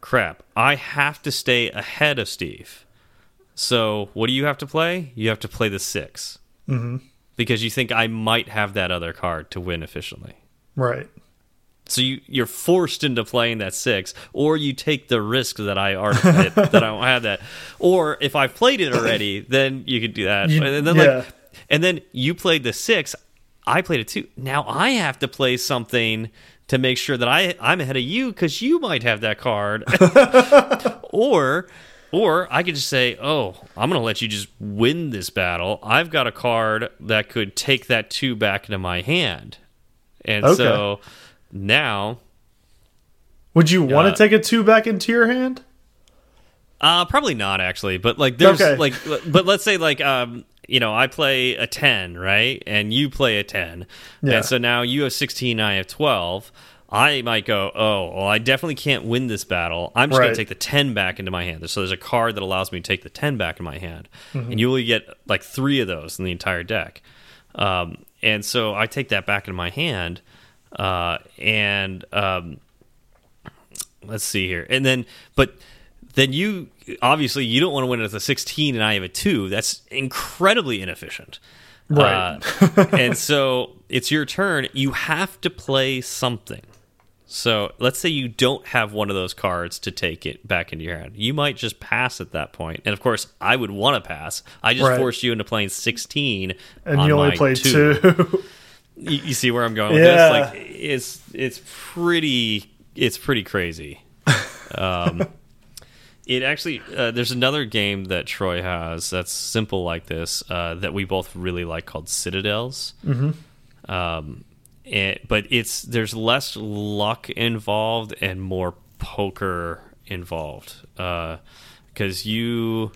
crap, I have to stay ahead of Steve. So what do you have to play? You have to play the 6 mm -hmm. because you think I might have that other card to win efficiently. Right. So you you're forced into playing that six, or you take the risk that I already that I don't have that, or if I've played it already, then you could do that. You- and then yeah. like, and then you played the six, I played it too. Now I have to play something to make sure that I I'm ahead of you because you might have that card, or or I could just say, oh, I'm going to let you just win this battle. I've got a card that could take that two back into my hand, and Okay. so now Would you want Uh, to take a two back into your hand? Uh probably not actually, but like there's Okay. like but let's say like um you know, I play a 10, right? And you play a 10. Yeah. And so now you have 16, I have 12. I might go, "Oh, well I definitely can't win this battle. I'm just going to take the 10 back into my hand." So there's a card that allows me to take the 10 back in my hand. Mm-hmm. And you only get like 3 of those in the entire deck. Um and so I take that back in my hand uh and um let's see here and then but then you obviously you don't want to win it with a 16 and i have a 2 that's incredibly inefficient Right. Uh, and so it's your turn you have to play something so let's say you don't have one of those cards to take it back into your hand you might just pass at that point. and of course i would want to pass i just Right. forced you into playing 16 And on you only played two two. you, you see where I'm going with Yeah. this? Like it's it's pretty it's pretty crazy. Um, it actually uh, there's another game that Troy has that's simple like this uh, that we both really like called Citadels. Mm -hmm. Um, and, but it's there's less luck involved and more poker involved because you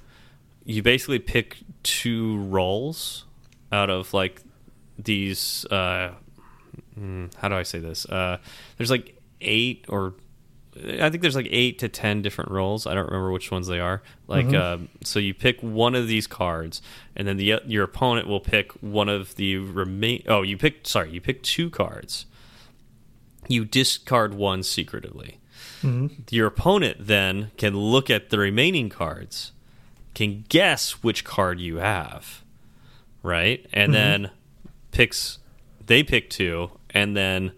you basically pick two roles out of like these uh mm, how do i say this uh there's like eight or I think there's like eight to ten different roles. I don't remember which ones they are. Like, mm-hmm. um, so you pick one of these cards, and then the uh, your opponent will pick one of the remain. Oh, you pick. Sorry, you pick two cards. You discard one secretively. Mm-hmm. Your opponent then can look at the remaining cards, can guess which card you have, right, and mm-hmm. then picks. They pick two, and then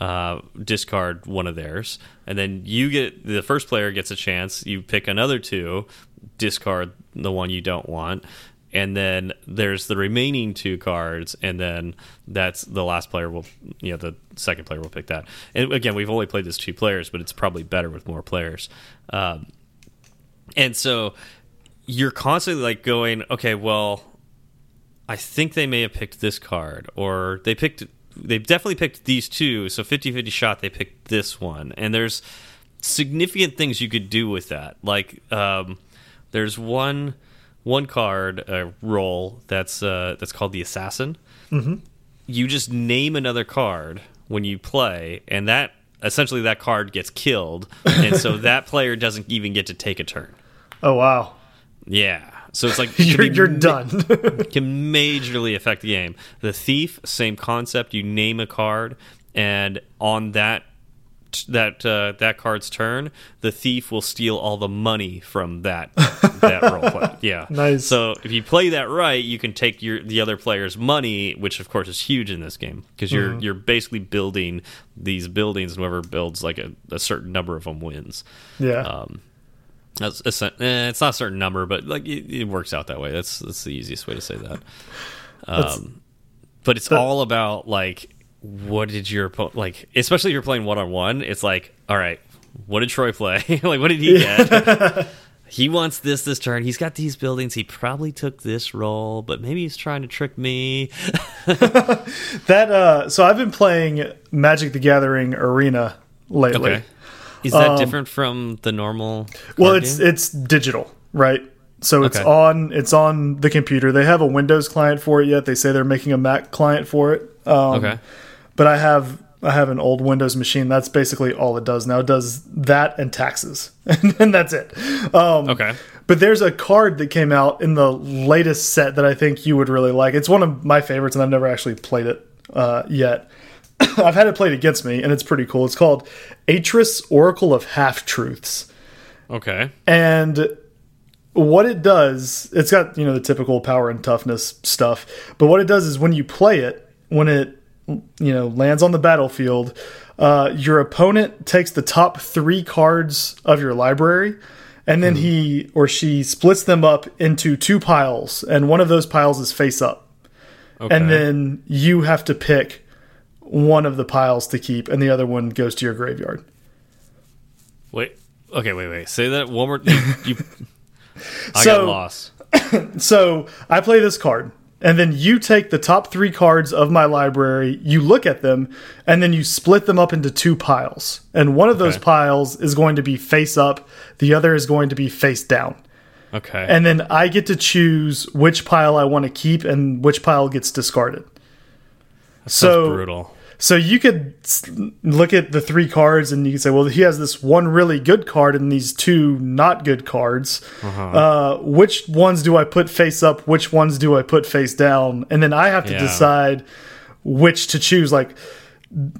uh, discard one of theirs, and then you get the first player gets a chance. You pick another two, discard the one you don't want, and then there's the remaining two cards, and then that's the last player will, you know, the second player will pick that. And again, we've only played this two players, but it's probably better with more players. Um, and so you're constantly like going, okay, well, I think they may have picked this card, or they picked, they definitely picked these two. So 50 50 shot, they picked this one. And there's significant things you could do with that. Like, um, there's one one card uh, roll that's uh, that's called the assassin. You just name another card when you play, and that essentially that card gets killed, and so that player doesn't even get to take a turn. Oh wow, Yeah. So it's like you're be you're done. can majorly affect the game. The thief, same concept. You name a card, and on that that uh, that card's turn, the thief will steal all the money from that that role play. Yeah, Nice. So if you play that right, you can take your the other player's money, which of course is huge in this game because you're Mm-hmm. you're basically building these buildings, and whoever builds like a, a certain number of them wins. yeah, Um, that's, it's, eh, it's not a certain number, but like it, it works out that way. That's that's the easiest way to say that. Um, but it's all about like what did your like, especially if you're playing one on one. It's like, all right, what did Troy play? like, what did he get? he wants this this turn. He's got these buildings. He probably took this role, but maybe he's trying to trick me. that. Uh, so I've been playing Magic the Gathering Arena lately. Okay, is that different from the normal? Um, Well, it's game? it's digital, right? So it's Okay. on it's on the computer. They have a Windows client for it yet. They say they're making a Mac client for it. Um, okay. But I have I have an old Windows machine. That's basically all it does now. It does that and taxes, and that's it. Um, Okay. But there's a card that came out in the latest set that I think you would really like. It's one of my favorites, and I've never actually played it uh, yet. I've had it played against me, and it's pretty cool. It's called Atris Oracle of Half Truths. Okay. And what it does, it's got, you know, the typical power and toughness stuff. But what it does is when you play it, when it, you know, lands on the battlefield, uh, your opponent takes the top three cards of your library. And then he or she splits them up into two piles, and one of those piles is face up. Okay. And then you have to pick one of the piles to keep, and the other one goes to your graveyard. Wait. Okay. Wait. Wait. Say that one more. You, I got So- lost. So I play this card, and then you take the top three cards of my library, you look at them, and then you split them up into two piles. And one of those piles is going to be face up, the other is going to be face down. Okay. And then I get to choose which pile I want to keep and which pile gets discarded. So brutal. So you could look at the three cards and you could say, well, he has this one really good card and these two not good cards. uh which ones do I put face up? Which ones do I put face down? And then I have to Yeah. decide which to choose. Like,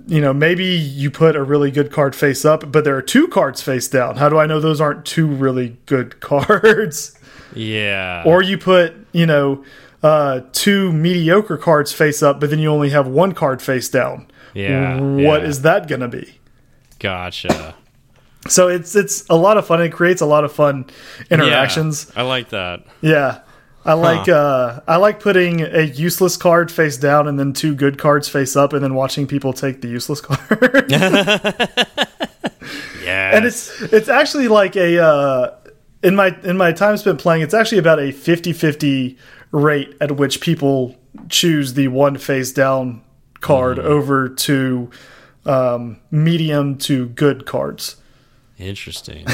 you know, maybe you put a really good card face up, but there are two cards face down. How do I know those aren't two really good cards? Yeah. or you put, you know, uh, two mediocre cards face up, but then you only have one card face down. Yeah, What yeah. is that going to be? gotcha. So it's it's a lot of fun. It creates a lot of fun interactions. Yeah, I like that. Yeah. I like uh, I like putting a useless card face down and then two good cards face up, and then watching people take the useless card. Yeah. and it's it's actually like a uh, in my in my time spent playing it's actually about a 50-50 rate at which people choose the one face down card over to um, medium to good cards interesting.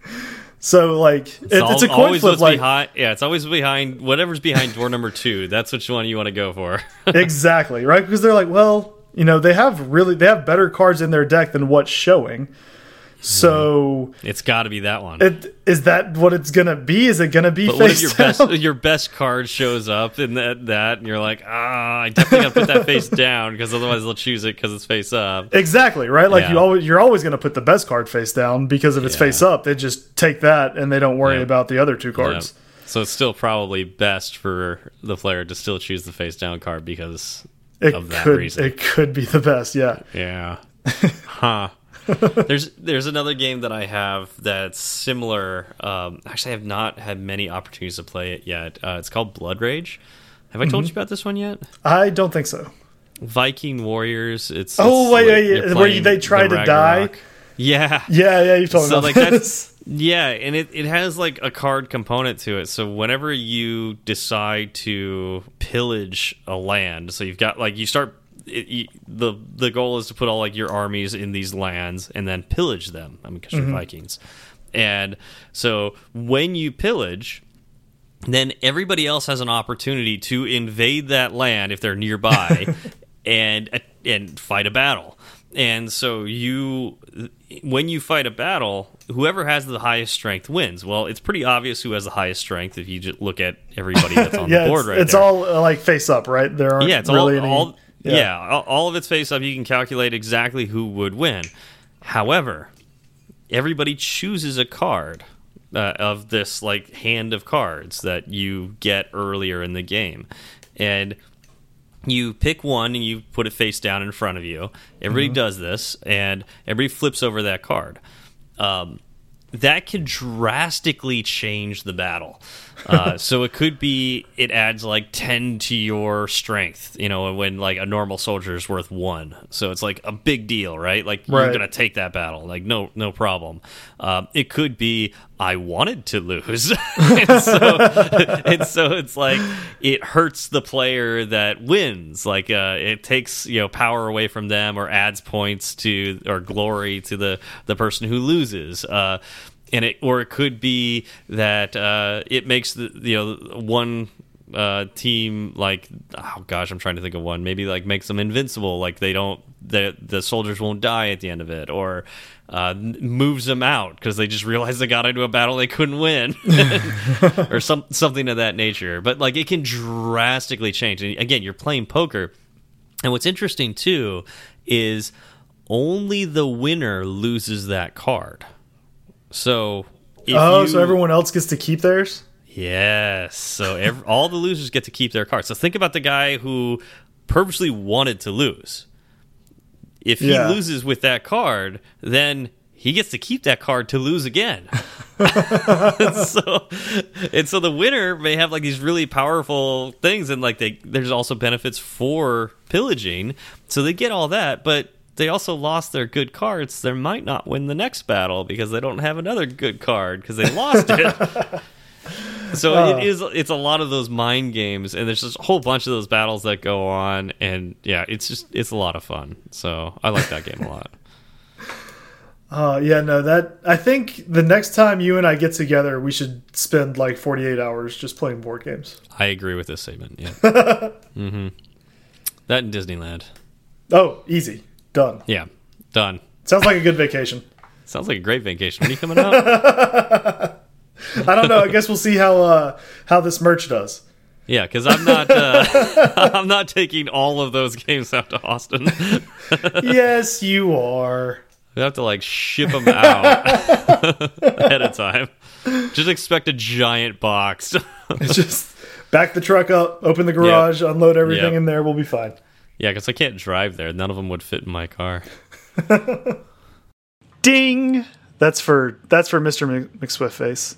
so like it, it's, al- a coin always flip like behind. Yeah, it's always behind whatever's behind door number two. That's which one you want to go for. exactly right because they're like well you know they have really they have better cards in their deck than what's showing So It's got to be that one. it, is that what it's gonna be? Is it gonna be But face your down? best your best card shows up in that that and you're like, ah, I definitely gotta put that face down because otherwise they'll choose it because it's face up. Exactly right. Like you always, you're always going to put the best card face down because if it's Yeah. face up, they just take that and they don't worry Yeah. about the other two Yeah. cards. So it's still probably best for the player to still choose the face down card because It of that could reason. it could be the best. Yeah. Yeah. huh. there's there's another game that I have that's similar. Um, actually, I have not had many opportunities to play it yet. Uh, it's called Blood Rage. Have I told you about this one yet? I don't think so. Viking Warriors. It's Oh, it's wait, like yeah, where they try the to die? Yeah. Yeah, yeah, you've told me So about like this. that's yeah, and it, it has like a card component to it. So whenever you decide to pillage a land, so you've got like you start it, you, the the goal is to put all like your armies in these lands and then pillage them. I mean, because you're Vikings, and so when you pillage, then everybody else has an opportunity to invade that land if they're nearby and and fight a battle. And so you when you fight a battle, whoever has the highest strength wins. Well, it's pretty obvious who has the highest strength if you just look at everybody that's on yeah, the board it's, right it's there. all uh, like face up, right? There aren't yeah, it's really all, any. all yeah, all, all of its face up. You can calculate exactly who would win. However, everybody chooses a card uh, of this like hand of cards that you get earlier in the game, and you pick one and you put it face down in front of you. Everybody does this, and everybody flips over that card. Um, that can drastically change the battle. Uh, so it could be it adds like 10 to your strength, you know, when like a normal soldier is worth one. So it's like a big deal, right? Like you're going to take that battle. Like, no, no problem. Um, it could be I wanted to lose. and, so, and so it's like it hurts the player that wins. Like uh, it takes, you know, power away from them or adds points to or glory to the, the person who loses. Uh, and it or it could be that uh, it makes the you know one uh, team like oh gosh I'm trying to think of one maybe like makes them invincible like they don't the the soldiers won't die at the end of it or uh, moves them out because they just realized they got into a battle they couldn't win or some something of that nature but like it can drastically change and again you're playing poker and what's interesting too is only the winner loses that card. So, if oh, you, so everyone else gets to keep theirs. yes, so ev all the losers get to keep their cards. So think about the guy who purposely wanted to lose. If he Yeah. loses with that card, then he gets to keep that card to lose again. so and so the winner may have like these really powerful things and like they there's also benefits for pillaging so they get all that but they also lost their good cards. They might not win the next battle because they don't have another good card because they lost it. So it is it's a lot of those mind games and there's just a whole bunch of those battles that go on and yeah it's just it's a lot of fun. So i like that game a lot. Uh, yeah, no, that I think the next time you and I get together, we should spend like 48 hours just playing board games. i agree with this statement yeah. Hmm that in disneyland. Oh, easy, done. Yeah, done. Sounds like a good vacation. Sounds like a great vacation. When are you coming out? I don't know. I guess we'll see how uh, how this merch does. yeah, because I'm not. Uh, I'm not taking all of those games out to Austin. yes, you are. we have to like ship them out ahead of time. Just expect a giant box. It's just back the truck up, open the garage, unload everything Yep. in there. We'll be fine. Yeah, because I can't drive there. None of them would fit in my car. Ding. That's for that's for Mr. Mc- McSwiftface.